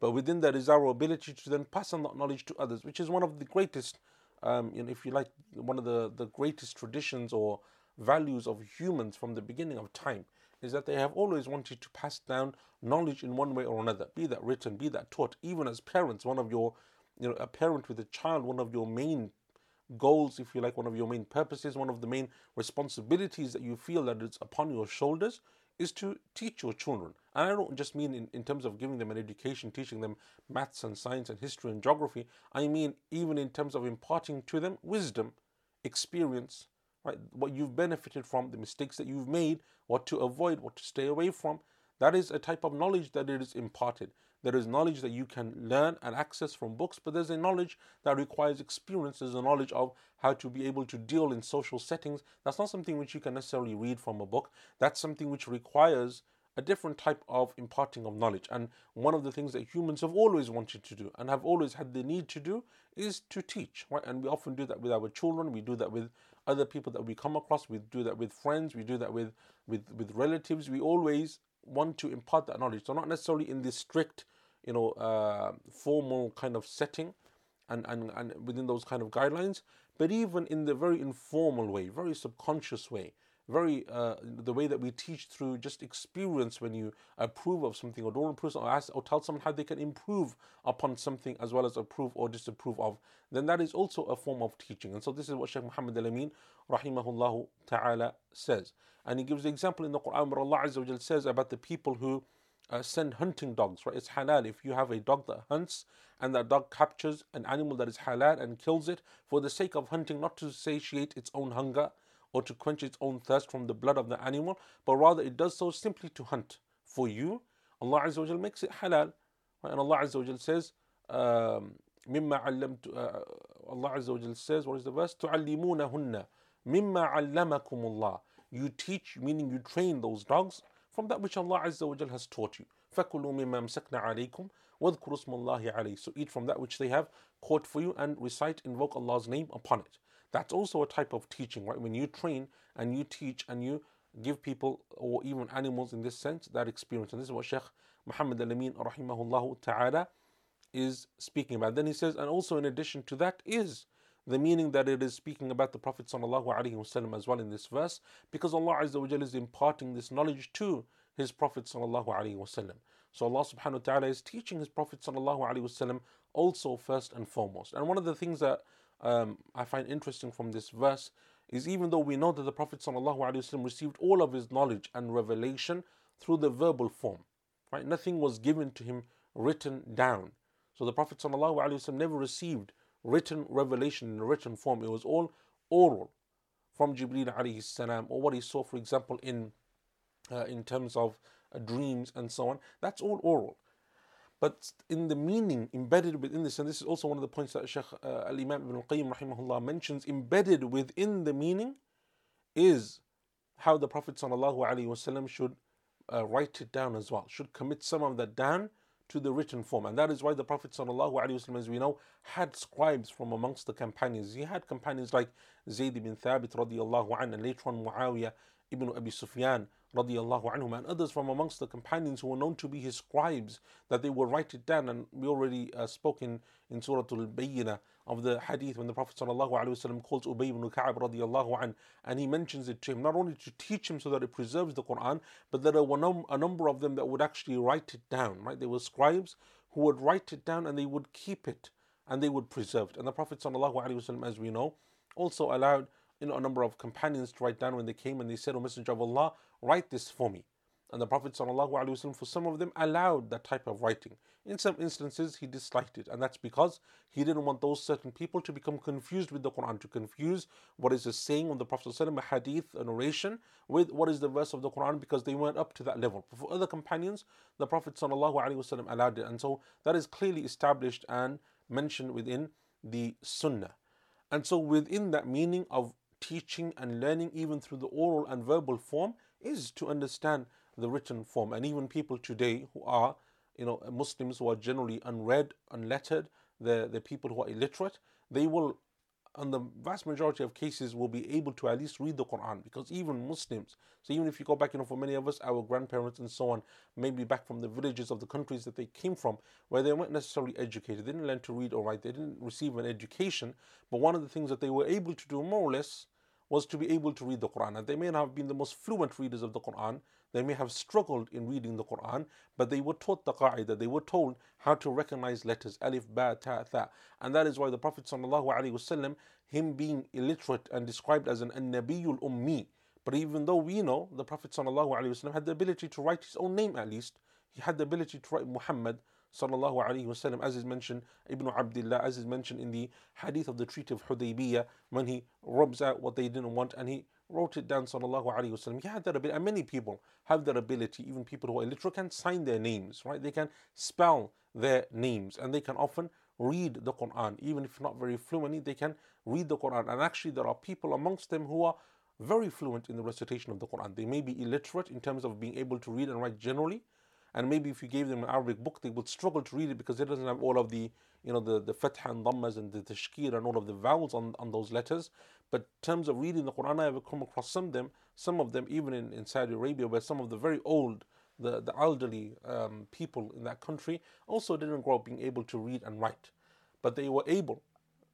But within that is our ability to then pass on that knowledge to others, which is one of the greatest, um, you know, if you like, one of the, the greatest traditions or values of humans from the beginning of time is that they have always wanted to pass down knowledge in one way or another, be that written, be that taught. Even as parents, one of your you know, a parent with a child, one of your main goals, if you like, one of your main purposes, one of the main responsibilities that you feel that it's upon your shoulders is to teach your children. And I don't just mean in, in terms of giving them an education, teaching them maths and science and history and geography. I mean even in terms of imparting to them wisdom, experience, right? What you've benefited from, the mistakes that you've made, what to avoid, what to stay away from. That is a type of knowledge that it is imparted. There is knowledge that you can learn and access from books, but there's a knowledge that requires experience. There's a knowledge of how to be able to deal in social settings. That's not something which you can necessarily read from a book. That's something which requires a different type of imparting of knowledge. And one of the things that humans have always wanted to do and have always had the need to do is to teach, right? And we often do that with our children. We do that with other people that we come across. We do that with friends. We do that with with with relatives. We always want to impart that knowledge. So not necessarily in this strict, you know, uh, formal kind of setting, and, and and within those kind of guidelines, but even in the very informal way, very subconscious way, very uh, the way that we teach through just experience when you approve of something or don't approve or ask or tell someone how they can improve upon something as well as approve or disapprove of then that is also a form of teaching. And so this is what Shaykh Muhammad al-Amin rahimahullah ta'ala says. And he gives the example in the Quran where Allah Azza wa says about the people who uh, send hunting dogs, right? It's halal if you have a dog that hunts and that dog captures an animal that is halal and kills it for the sake of hunting, not to satiate its own hunger or to quench its own thirst from the blood of the animal, but rather it does so simply to hunt for you. Allah Azza wa makes it halal. Right? And Allah Azza wa says, um, مما علمت uh, Allah Azza wa says, what is the verse? تعلمونهن مما علمكم الله you teach, meaning you train those dogs from that which Allah Azza wa Jal has taught you. فَكُلُوا مِمَّا مَسَكْنَا عَلَيْكُمْ وَاذْكُرُوا اسْمَ اللَّهِ عَلَيْهِ So eat from that which they have caught for you and recite, invoke Allah's name upon it. That's also a type of teaching, right? When you train and you teach and you give people or even animals in this sense that experience. And this is what Sheikh Muhammad al-Amin rahimahullah ta'ala is speaking about. Then he says, and also in addition to that is the meaning that it is speaking about the Prophet wasallam as well in this verse, because Allah is imparting this knowledge to His Prophet sallallahu alaihi wasallam. So Allah subhanahu wa ta'ala is teaching His Prophet wasallam also first and foremost. And one of the things that um, I find interesting from this verse is even though we know that the Prophet ﷺ received all of his knowledge and revelation through the verbal form, right? Nothing was given to him written down. So the Prophet ﷺ never received written revelation in a written form. It was all oral from Jibreel alayhi salam, or what he saw, for example, in uh, in terms of uh, dreams and so on. That's all oral. But in the meaning embedded within this, and this is also one of the points that Shaykh uh, Al Imam Ibn Al Qayyim rahimahullah mentions, embedded within the meaning is how the Prophet ﷺ should uh, write it down as well, should commit some of that down to the written form. And that is why the Prophet, ﷺ, as we know, had scribes from amongst the companions. He had companions like Zayd ibn Thabit radiallahu anh, and later on Muawiyah ibn Abi Sufyan radiallahu and others from amongst the companions who were known to be his scribes that they would write it down. And we already uh, spoke in, Surah Al-Bayyinah of the hadith when the Prophet ﷺ calls Ubay ibn Ka'ab radiallahu an, and he mentions it to him not only to teach him so that it preserves the Quran but that there were a number of them that would actually write it down right? They were scribes who would write it down and they would keep it and they would preserve it. And the Prophet ﷺ as we know also allowed you know, a number of companions to write down when they came and they said, O Messenger of Allah, write this for me. And the Prophet ﷺ, for some of them, allowed that type of writing. In some instances, he disliked it, and that's because he didn't want those certain people to become confused with the Quran, to confuse what is the saying of the Prophet ﷺ, a hadith, a narration, with what is the verse of the Quran, because they weren't up to that level. But for other companions, the Prophet ﷺ allowed it, and so that is clearly established and mentioned within the Sunnah. And so, within that meaning of teaching and learning, even through the oral and verbal form, is to understand the written form. And even people today who are, you know, Muslims who are generally unread, unlettered, the, the people who are illiterate, they will on the vast majority of cases will be able to at least read the Quran because even Muslims, so even if you go back, you know, for many of us, our grandparents and so on, maybe back from the villages of the countries that they came from, where they weren't necessarily educated, they didn't learn to read or write, they didn't receive an education, but one of the things that they were able to do more or less was to be able to read the Quran. They may not have been the most fluent readers of the Quran, they may have struggled in reading the Quran, but they were taught the qa'idah, they were told how to recognize letters, alif, ba, ta, tha. And that is why the Prophet ﷺ, him being illiterate and described as an nabiyul ummi, but even though we know the Prophet ﷺ had the ability to write his own name at least, he had the ability to write Muhammad sallallahu alaihi wasallam, as is mentioned, Ibn Abdullah, as is mentioned in the hadith of the Treaty of Hudaybiyah, when he rubs out what they didn't want and he wrote it down, sallallahu alaihi wasallam. He had that ability, and many people have that ability. Even people who are illiterate can sign their names, right? They can spell their names, and they can often read the Quran, even if not very fluently. They can read the Quran, and actually, there are people amongst them who are very fluent in the recitation of the Quran. They may be illiterate in terms of being able to read and write generally, and maybe if you gave them an Arabic book, they would struggle to read it because it doesn't have all of the, you know, the, the fatha and dhammas and the tashkil and all of the vowels on, on those letters. But in terms of reading the Quran, I have come across some of them, some of them even in, in Saudi Arabia, where some of the very old, the, the elderly um, people in that country also didn't grow up being able to read and write. But they were able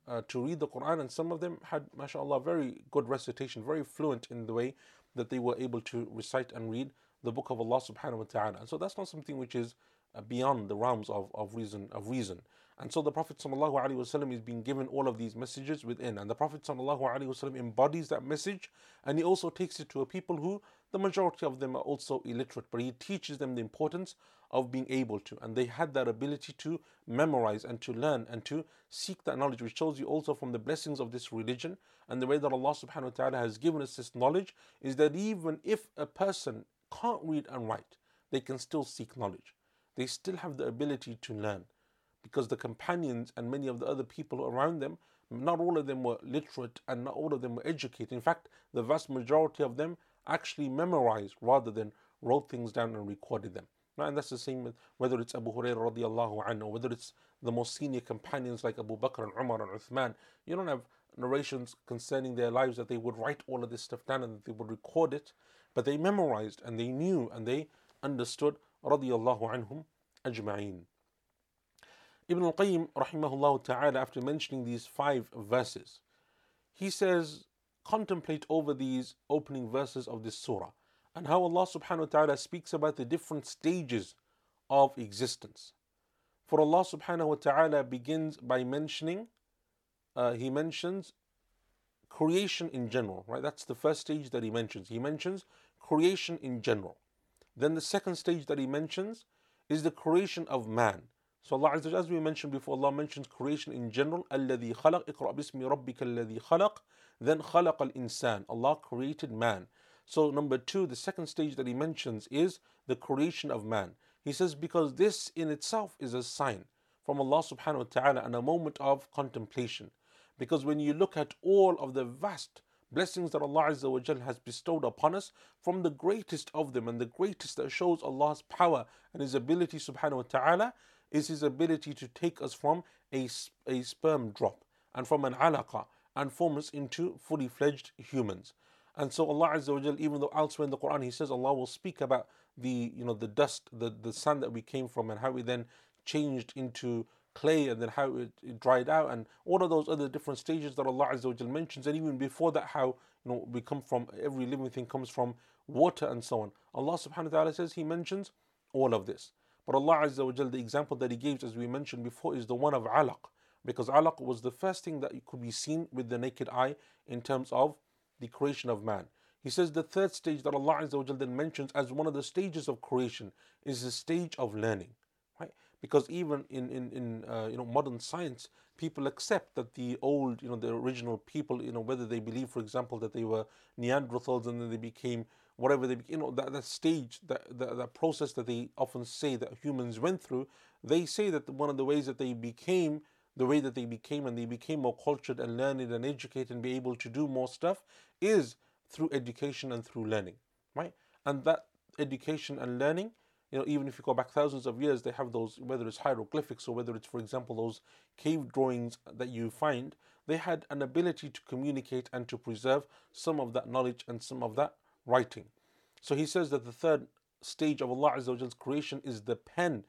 uh, to read the Quran, and some of them had, mashallah, very good recitation, very fluent in the way that they were able to recite and read the book of Allah subhanahu wa ta'ala. And so that's not something which is uh, beyond the realms of, of reason of reason. And so the Prophet ﷺ is being given all of these messages within. And the Prophet ﷺ embodies that message and he also takes it to a people who the majority of them are also illiterate, but he teaches them the importance of being able to. And they had that ability to memorize and to learn and to seek that knowledge, which shows you also from the blessings of this religion and the way that Allah subhanahu wa ta'ala has given us this knowledge is that even if a person can't read and write, they can still seek knowledge. They still have the ability to learn because the companions and many of the other people around them, not all of them were literate and not all of them were educated. In fact, the vast majority of them actually memorized rather than wrote things down and recorded them. And that's the same with whether it's Abu Hurairah radiallahu anhu, whether it's the most senior companions like Abu Bakr and Umar and Uthman. You don't have narrations concerning their lives that they would write all of this stuff down and that they would record it but they memorized and they knew and they understood radiallahu anhum ajma'een. Ibn al-Qayyim rahimahullah ta'ala after mentioning these five verses, he says, contemplate over these opening verses of this surah and how Allah subhanahu wa ta'ala speaks about the different stages of existence. For Allah subhanahu wa ta'ala begins by mentioning, uh, He mentions creation in general, right? That's the first stage that He mentions. He mentions creation in general. Then the second stage that He mentions is the creation of man. So Allah Azza as we mentioned before, Allah mentions creation in general. الذي خلق اقرأ باسم ربك الذي خلق Then خلق الإنسان. Allah created man. So number two, the second stage that he mentions is the creation of man. He says because this in itself is a sign from Allah subhanahu wa ta'ala and a moment of contemplation. Because when you look at all of the vast blessings that Allah Azza wa Jal has bestowed upon us, from the greatest of them and the greatest that shows Allah's power and His ability subhanahu wa ta'ala is His ability to take us from a, a sperm drop and from an alaqa and form us into fully fledged humans. And so Allah Azza wa Jal, even though elsewhere in the Quran He says Allah will speak about the you know the dust, the, the sand that we came from and how we then changed into clay and then how it, it, dried out and all of those other different stages that Allah Azza wa mentions and even before that how you know we come from every living thing comes from water and so on. Allah subhanahu wa ta'ala says He mentions all of this. But Allah Azza wa the example that He gives as we mentioned before is the one of alaq because alaq was the first thing that could be seen with the naked eye in terms of the creation of man. He says the third stage that Allah Azza wa then mentions as one of the stages of creation is the stage of learning, right? Because even in in, in uh, you know modern science, people accept that the old you know the original people you know whether they believe, for example, that they were Neanderthals and then they became whatever they you know that, that stage that, that that process that they often say that humans went through, they say that one of the ways that they became the way that they became and they became more cultured and learned and educated and be able to do more stuff is through education and through learning, right? And that education and learning, you know, even if you go back thousands of years, they have those, whether it's hieroglyphics or whether it's, for example, those cave drawings that you find, they had an ability to communicate and to preserve some of that knowledge and some of that writing. So he says that the third stage of Allah creation is the pen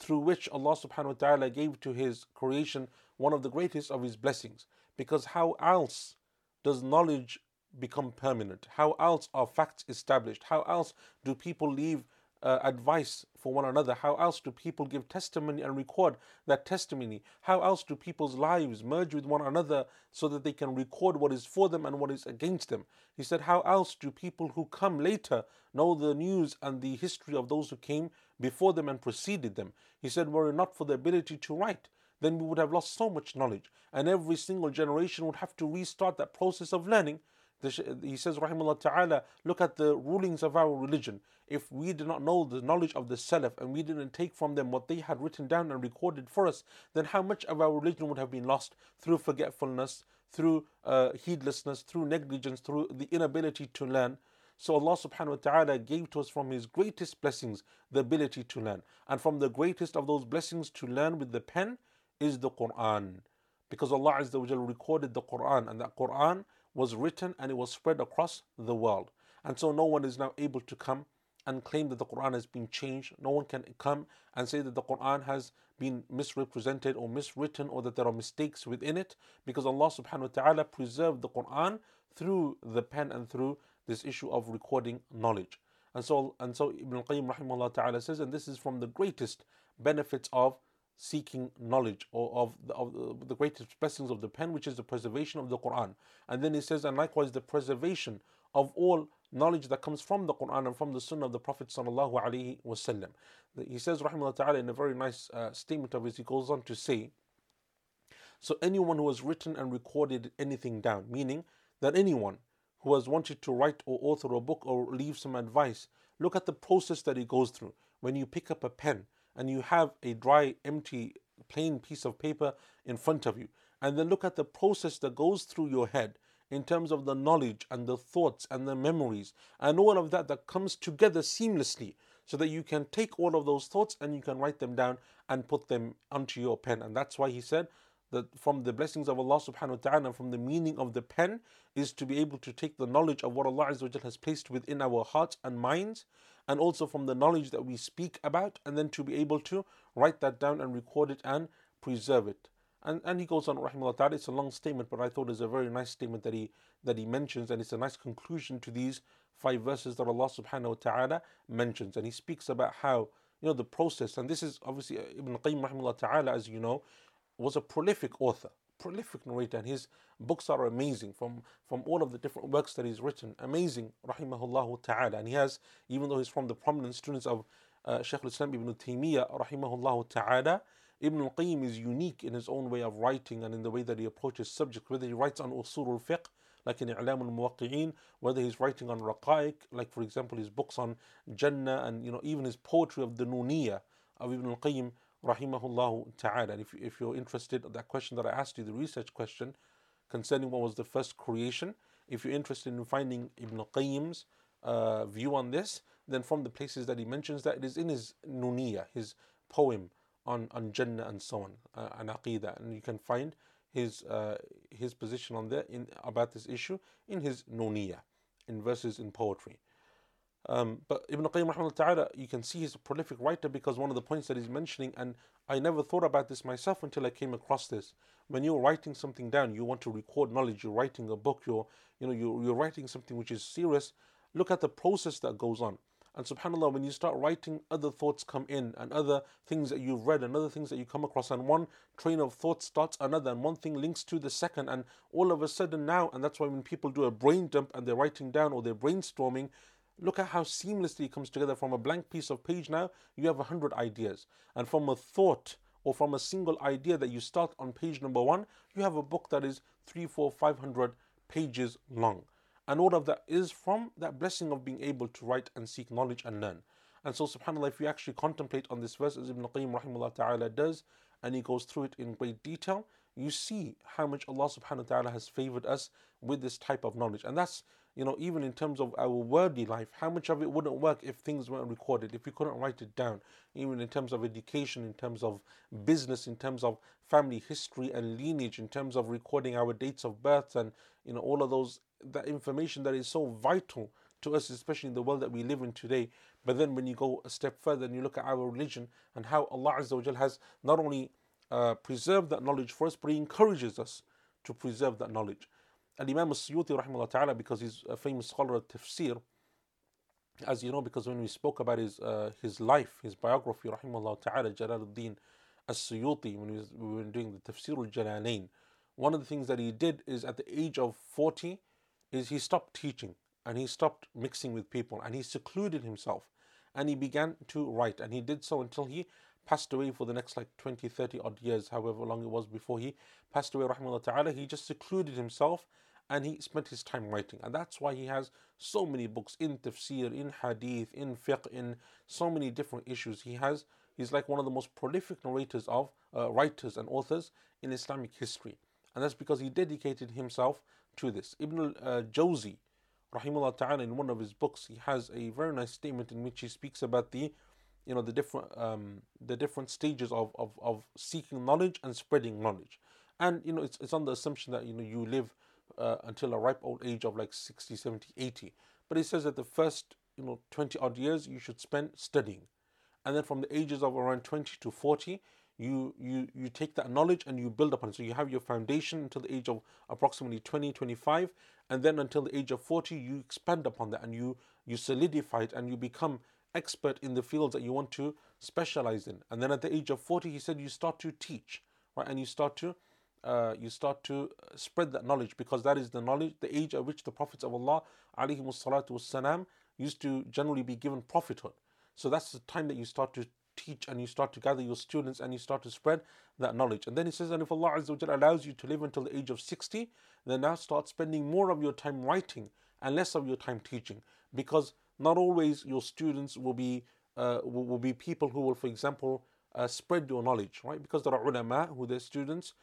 through which Allah subhanahu wa ta'ala gave to His creation one of the greatest of His blessings. Because how else does knowledge become permanent? How else are facts established? How else do people leave uh, advice for one another? How else do people give testimony and record that testimony? How else do people's lives merge with one another so that they can record what is for them and what is against them? He said, How else do people who come later know the news and the history of those who came before them and preceded them? He said, Were it not for the ability to write, then we would have lost so much knowledge, and every single generation would have to restart that process of learning he says, Rahimullah Ta'ala, look at the rulings of our religion. If we did not know the knowledge of the Salaf and we didn't take from them what they had written down and recorded for us, then how much of our religion would have been lost through forgetfulness, through uh, heedlessness, through negligence, through the inability to learn. So Allah subhanahu wa ta'ala gave to us from His greatest blessings the ability to learn. And from the greatest of those blessings to learn with the pen is the Quran. Because Allah Azza wa recorded the Quran and that Quran was written and it was spread across the world. And so no one is now able to come and claim that the Quran has been changed. No one can come and say that the Quran has been misrepresented or miswritten or that there are mistakes within it because Allah subhanahu wa ta'ala preserved the Quran through the pen and through this issue of recording knowledge. And so and so Ibn al-Qayyim rahimahullah ta'ala says, and this is from the greatest benefits of seeking knowledge or of the, of the greatest blessings of the pen, which is the preservation of the Quran. And then he says, and likewise the preservation of all knowledge that comes from the Quran and from the Sunnah of the Prophet sallallahu alaihi wasallam. He says, rahimahullah ta'ala, in a very nice uh, statement of his, he goes on to say, so anyone who has written and recorded anything down, meaning that anyone who has wanted to write or author a book or leave some advice, look at the process that he goes through. When you pick up a pen, and you have a dry, empty, plain piece of paper in front of you, and then look at the process that goes through your head in terms of the knowledge and the thoughts and the memories and all of that that comes together seamlessly so that you can take all of those thoughts and you can write them down and put them onto your pen. And that's why he said, that from the blessings of Allah subhanahu wa ta'ala, from the meaning of the pen, is to be able to take the knowledge of what Allah Azza has placed within our hearts and minds, and also from the knowledge that we speak about, and then to be able to write that down and record it and preserve it. And, and he goes on, rahimahullah ta'ala, it's a long statement, but I thought it's a very nice statement that he that he mentions, and it's a nice conclusion to these five verses that Allah subhanahu wa ta'ala mentions. And he speaks about how, you know, the process, and this is obviously uh, Ibn Qayyim rahimahullah ta'ala, as you know, was a prolific author, prolific narrator, and his books are amazing from, from all of the different works that he's written. Amazing, rahimahullah ta'ala. And he has, even though he's from the prominent students of uh, Shaykh al-Islam ibn Taymiyyah, rahimahullah ta'ala, Ibn al-Qayyim is unique in his own way of writing and in the way that he approaches subjects, whether he writes on usul al-fiqh, like in I'lam al-Muwaqqi'in, whether he's writing on Raqaiq, like for example his books on Jannah, and you know even his poetry of the Nuniyah of Ibn al-Qayyim, rahimahullah ta'ala. And if, if you're interested, that question that I asked you, the research question concerning what was the first creation, if you're interested in finding Ibn al-Qayyim's uh, view on this, then from the places that he mentions that it is in his Nuniyah, his poem on, on Jannah and so on, uh, and Aqidah. And you can find his uh, his position on that in about this issue in his Nuniyah, in verses in poetry. Um, but Ibn Qayyim rahimahullah ta'ala, you can see he's a prolific writer because one of the points that he's mentioning, and I never thought about this myself until I came across this. When you're writing something down, you want to record knowledge, you're writing a book, you're you know, you're, you're writing something which is serious, look at the process that goes on. And subhanAllah, when you start writing, other thoughts come in, and other things that you've read, and other things that you come across, and one train of thought starts another, and one thing links to the second, and all of a sudden now, and that's why when people do a brain dump and they're writing down or they're brainstorming, look at how seamlessly it comes together. From a blank piece of page now, you have a hundred ideas, and from a thought or from a single idea that you start on page number one, you have a book that is three, four, five hundred pages long. And all of that is from that blessing of being able to write and seek knowledge and learn. And so, subhanAllah, if you actually contemplate on this verse, as Ibn Qayyim rahimahullah ta'ala does, and he goes through it in great detail, you see how much Allah subhanahu wa ta'ala has favored us with this type of knowledge. And that's, you know, even in terms of our worldly life, how much of it wouldn't work if things weren't recorded, if we couldn't write it down, even in terms of education, in terms of business, in terms of family history and lineage, in terms of recording our dates of birth and, you know, all of those that information that is so vital to us, especially in the world that we live in today. But then when you go a step further and you look at our religion and how Allah has not only uh, preserved that knowledge for us, but He encourages us to preserve that knowledge. And Imam Suyuti, rahimahullah ta'ala, because he's a famous scholar of tafsir, as you know, because when we spoke about his uh, his life, his biography, rahimahullah ta'ala, Jalaluddin as-Suyuti, when we, we were doing the tafsir al-Jalalain, one of the things that he did is at the age of 40, is he stopped teaching and he stopped mixing with people and he secluded himself and he began to write and he did so until he passed away for the next like 20 30 odd years however long it was before he passed away rahimahullah ta'ala. He just secluded himself and he spent his time writing. And that's why he has so many books in tafsir in hadith in fiqh in so many different issues. He has he's like one of the most prolific narrators of uh, writers and authors in islamic history. And that's because he dedicated himself to this. Ibn uh, Jawzi, rahimahullah ta'ala, in one of his books, he has a very nice statement in which he speaks about the you know the different um, the different stages of, of, of seeking knowledge and spreading knowledge. And you know it's, it's on the assumption that you know you live uh, until a ripe old age of like 60 70 80 but he says that the first you know 20 odd years you should spend studying. And then from the ages of around 20 to 40 you you you take that knowledge and you build upon it. So you have your foundation until the age of approximately 20 25 and then until the age of 40 you expand upon that and you you solidify it and you become expert in the fields that you want to specialize in. And then at the age of 40 he said you start to teach right? And you start to uh, you start to spread that knowledge because that is the knowledge the age at which the prophets of allah والسلام, used to generally be given prophethood so that's the time that you start to teach and you start to gather your students and you start to spread that knowledge. And then he says, and if Allah Azza allows you to live until the age of 60, then now start spending more of your time writing and less of your time teaching. Because not always your students will be uh, will, will, be people who will, for example, uh, spread your knowledge, right? Because there are ulama who their students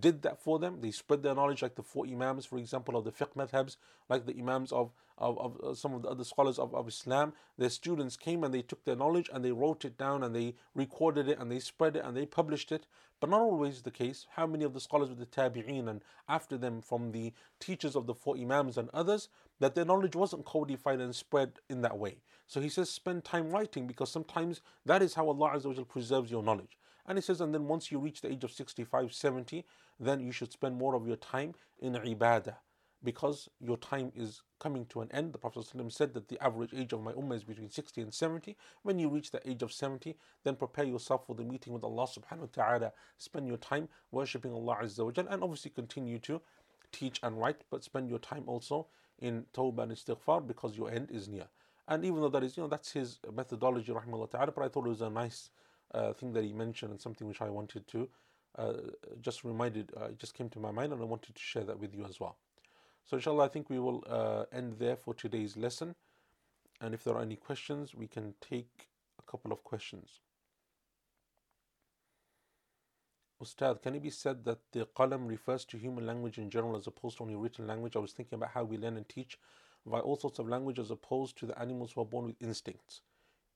did that for them. They spread their knowledge, like the four Imams, for example, of the fiqh madhabs, like the Imams of, of, of uh, some of the other scholars of, of Islam. Their students came and they took their knowledge and they wrote it down and they recorded it and they spread it and they published it. But not always the case. How many of the scholars with the Tabi'een and after them from the teachers of the four Imams and others, that their knowledge wasn't codified and spread in that way. So he says, spend time writing because sometimes that is how Allah Azza preserves your knowledge. And he says, and then once you reach the age of 65, 70, then you should spend more of your time in ibadah because your time is coming to an end. The Prophet ﷺ said that the average age of my ummah is between 60 and 70. When you reach the age of 70, then prepare yourself for the meeting with Allah subhanahu wa ta'ala. Spend your time worshipping Allah Azza wa and obviously continue to teach and write, but spend your time also in tawbah and istighfar because your end is near. And even though that is, you know, that's his methodology, rahimahullah ta'ala, but I thought it was a nice uh, thing that he mentioned and something which I wanted to uh, just reminded, uh, it just came to my mind and I wanted to share that with you as well. So, inshallah, I think we will uh, end there for today's lesson. And if there are any questions, we can take a couple of questions. Ustad, can it be said that the qalam refers to human language in general as opposed to only written language? I was thinking about how we learn and teach by all sorts of language as opposed to the animals who are born with instincts,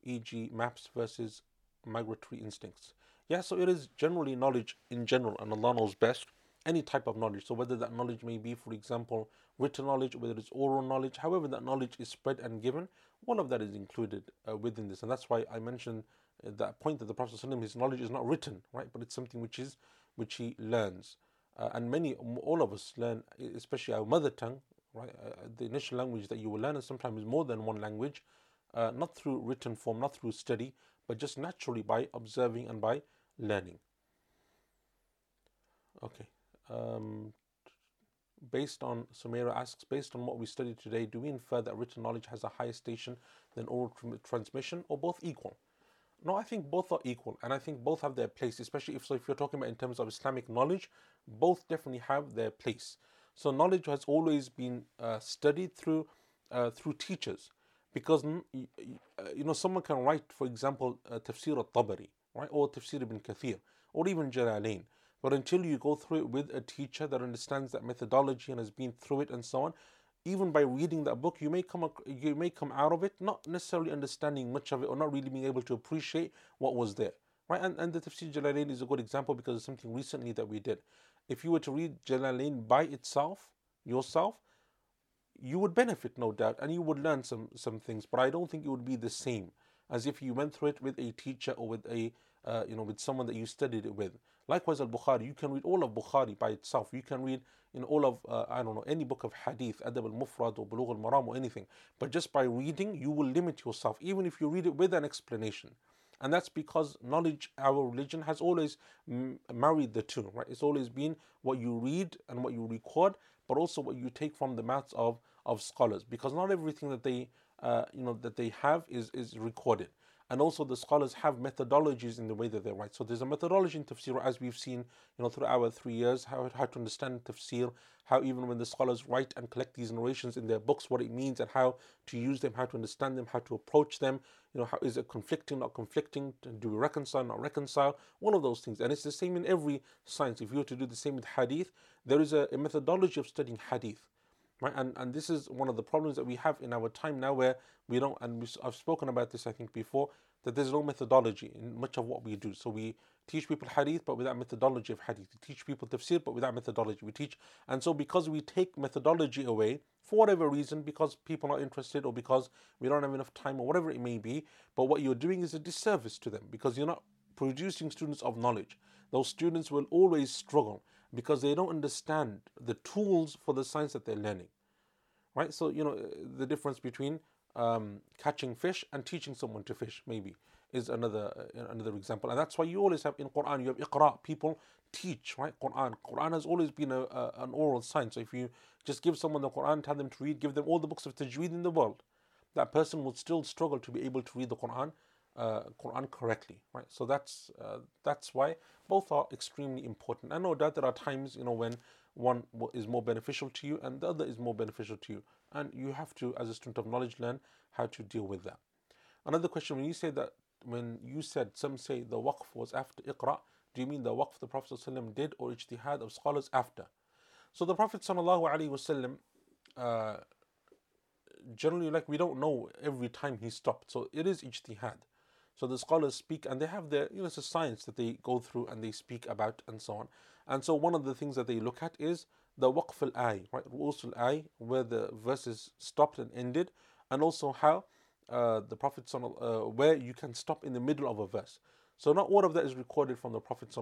e.g., maps versus migratory instincts. Yeah, so it is generally knowledge in general, and Allah knows best any type of knowledge. So whether that knowledge may be, for example, written knowledge, whether it's oral knowledge, however that knowledge is spread and given, all of that is included uh, within this, and that's why I mentioned uh, that point that the Prophet his knowledge is not written, right, but it's something which is which he learns, uh, and many, all of us learn, especially our mother tongue, right, uh, the initial language that you will learn, and sometimes more than one language, uh, not through written form, not through study, but just naturally by observing and by learning. Okay. Um, based on, Sumaira asks, based on what we studied today, do we infer that written knowledge has a higher station than oral transmission or both equal? No, I think both are equal, and I think both have their place, especially if so. If you're talking about in terms of Islamic knowledge, both definitely have their place. So knowledge has always been uh, studied through uh, through teachers, because uh, you know someone can write, for example, uh, Tafsir al-Tabari, right, or Tafsir ibn Kathir, or even Jalalain. But until you go through it with a teacher that understands that methodology and has been through it and so on, even by reading that book, you may come you may come out of it not necessarily understanding much of it or not really being able to appreciate what was there. Right? And, and the Tafsir Jalalain is a good example because it's something recently that we did. If you were to read Jalalain by itself, yourself, you would benefit, no doubt, and you would learn some some things. But I don't think it would be the same as if you went through it with a teacher or with a uh, you know with someone that you studied it with. Likewise, Al Bukhari, you can read all of Bukhari by itself. You can read in all of uh, I don't know any book of Hadith, Adab al Mufrad or Bulugh al Maram or anything. But just by reading, you will limit yourself, even if you read it with an explanation. And that's because knowledge, our religion has always m- married the two, right? It's always been what you read and what you record, but also what you take from the mouths of, of scholars. Because not everything that they, uh, you know, that they have is, is recorded. And also the scholars have methodologies in the way that they write. So there's a methodology in tafsir, as we've seen, you know, through our three years, how, how to understand tafsir, how even when the scholars write and collect these narrations in their books, what it means and how to use them, how to understand them, how to approach them, you know, how is it conflicting, not conflicting, do we reconcile, not reconcile, all of those things. And it's the same in every science. If you were to do the same with hadith, there is a, a methodology of studying hadith. Right? And, and this is one of the problems that we have in our time now where we don't, and we, I've spoken about this I think before, that there's no methodology in much of what we do. So we teach people hadith but without methodology of hadith. We teach people tafsir but without methodology. We teach, and so because we take methodology away, for whatever reason, because people are interested or because we don't have enough time or whatever it may be, but what you're doing is a disservice to them because you're not producing students of knowledge. Those students will always struggle because they don't understand the tools for the science that they're learning. Right? So, you know, the difference between um, catching fish and teaching someone to fish, maybe, is another uh, another example. And that's why you always have in Quran, you have iqra, people teach, right? Quran. Quran has always been a, a, an oral science. So if you just give someone the Quran, tell them to read, give them all the books of tajweed in the world, that person will still struggle to be able to read the Quran. Uh, Quran correctly, right? So that's uh, that's why both are extremely important. And no doubt there are times, you know, when one is more beneficial to you and the other is more beneficial to you, and you have to, as a student of knowledge, learn how to deal with that. Another question: When you say that, when you said some say the waqf was after Iqra, Do you mean the waqf the Prophet ﷺ did or ijtihad of scholars after? So the Prophet ﷺ, uh, generally, like we don't know every time he stopped. So it is ijtihad. So the scholars speak and they have their, you know, it's a science that they go through and they speak about and so on. And so one of the things that they look at is the waqf al-ay, right? Ru'us al-ay, where the verses stopped and ended, and also how uh, the Prophet, uh, where you can stop in the middle of a verse. So not all of that is recorded from the Prophet.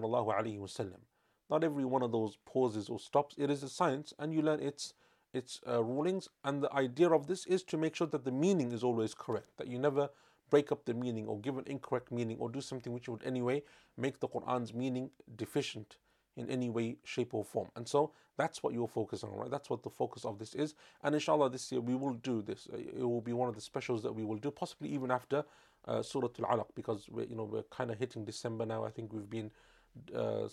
Not every one of those pauses or stops. It is a science, and you learn its its uh, rulings. And the idea of this is to make sure that the meaning is always correct. That you never break up the meaning or give an incorrect meaning or do something which would anyway make the Quran's meaning deficient in any way, shape, or form. And so that's what you'll focus on, right? That's what the focus of this is. And inshallah, this year we will do this. It will be one of the specials that we will do, possibly even after uh, Surah Al Alaq, because we're, you know we're kind of hitting December now. I think we've been uh,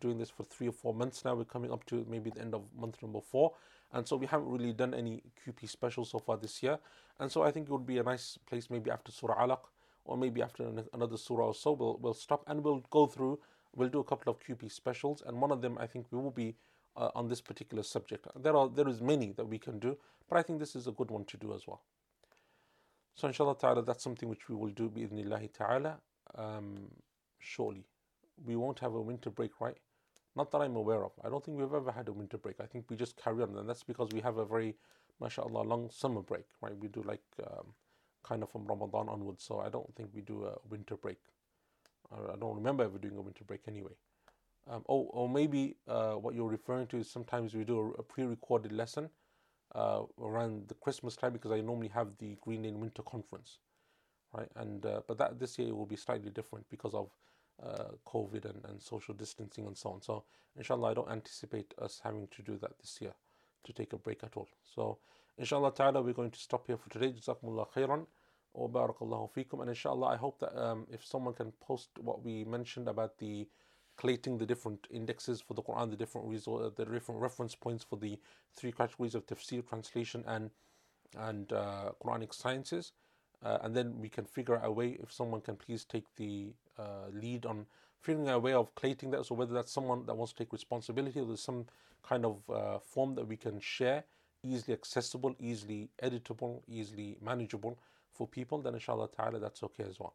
doing this for three or four months now. We're coming up to maybe the end of month number four, and so we haven't really done any QP specials so far this year. And so I think it would be a nice place maybe after Surah Alaq or maybe after another surah or so. We'll we'll stop and we'll go through. We'll do a couple of QP specials, and one of them I think we will be uh, on this particular subject. There are there is many that we can do, but I think this is a good one to do as well. So inshallah ta'ala that's something which we will do bi'idhnillahi ta'ala um, shortly. We won't have a winter break, right? Not that I'm aware of. I don't think we've ever had a winter break. I think we just carry on, and that's because we have a very, mashallah, long summer break, right? We do like um, kind of from Ramadan onwards, so I don't think we do a winter break. I don't remember ever doing a winter break anyway. Um, oh, or maybe uh, what you're referring to is sometimes we do a, pre-recorded lesson uh, around the Christmas time because I normally have the Green Lane Winter Conference, right? And uh, but that this year will be slightly different because of uh, COVID and, and social distancing and so on. So inshallah, I don't anticipate us having to do that this year to take a break at all. So inshallah ta'ala, we're going to stop here for today. Jazakumullah khairan. Wa barakallahu fikum. And inshallah, I hope that um, if someone can post what we mentioned about the collating the different indexes for the Quran, the different resort, the different reference points for the three categories of tafsir, translation, and and uh, Quranic sciences, uh, and then we can figure out a way if someone can please take the uh, lead on figuring out a way of collating that. So whether that's someone that wants to take responsibility, or there's some kind of uh, form that we can share, easily accessible, easily editable, easily manageable for people, then inshallah ta'ala that's okay as well.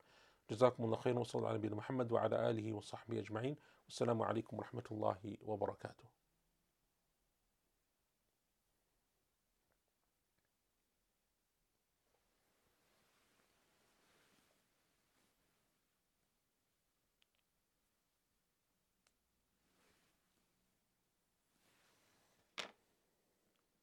جزاكم الله خيرا وصلى على نبينا محمد وعلى آله وصحبه أجمعين والسلام عليكم ورحمة الله وبركاته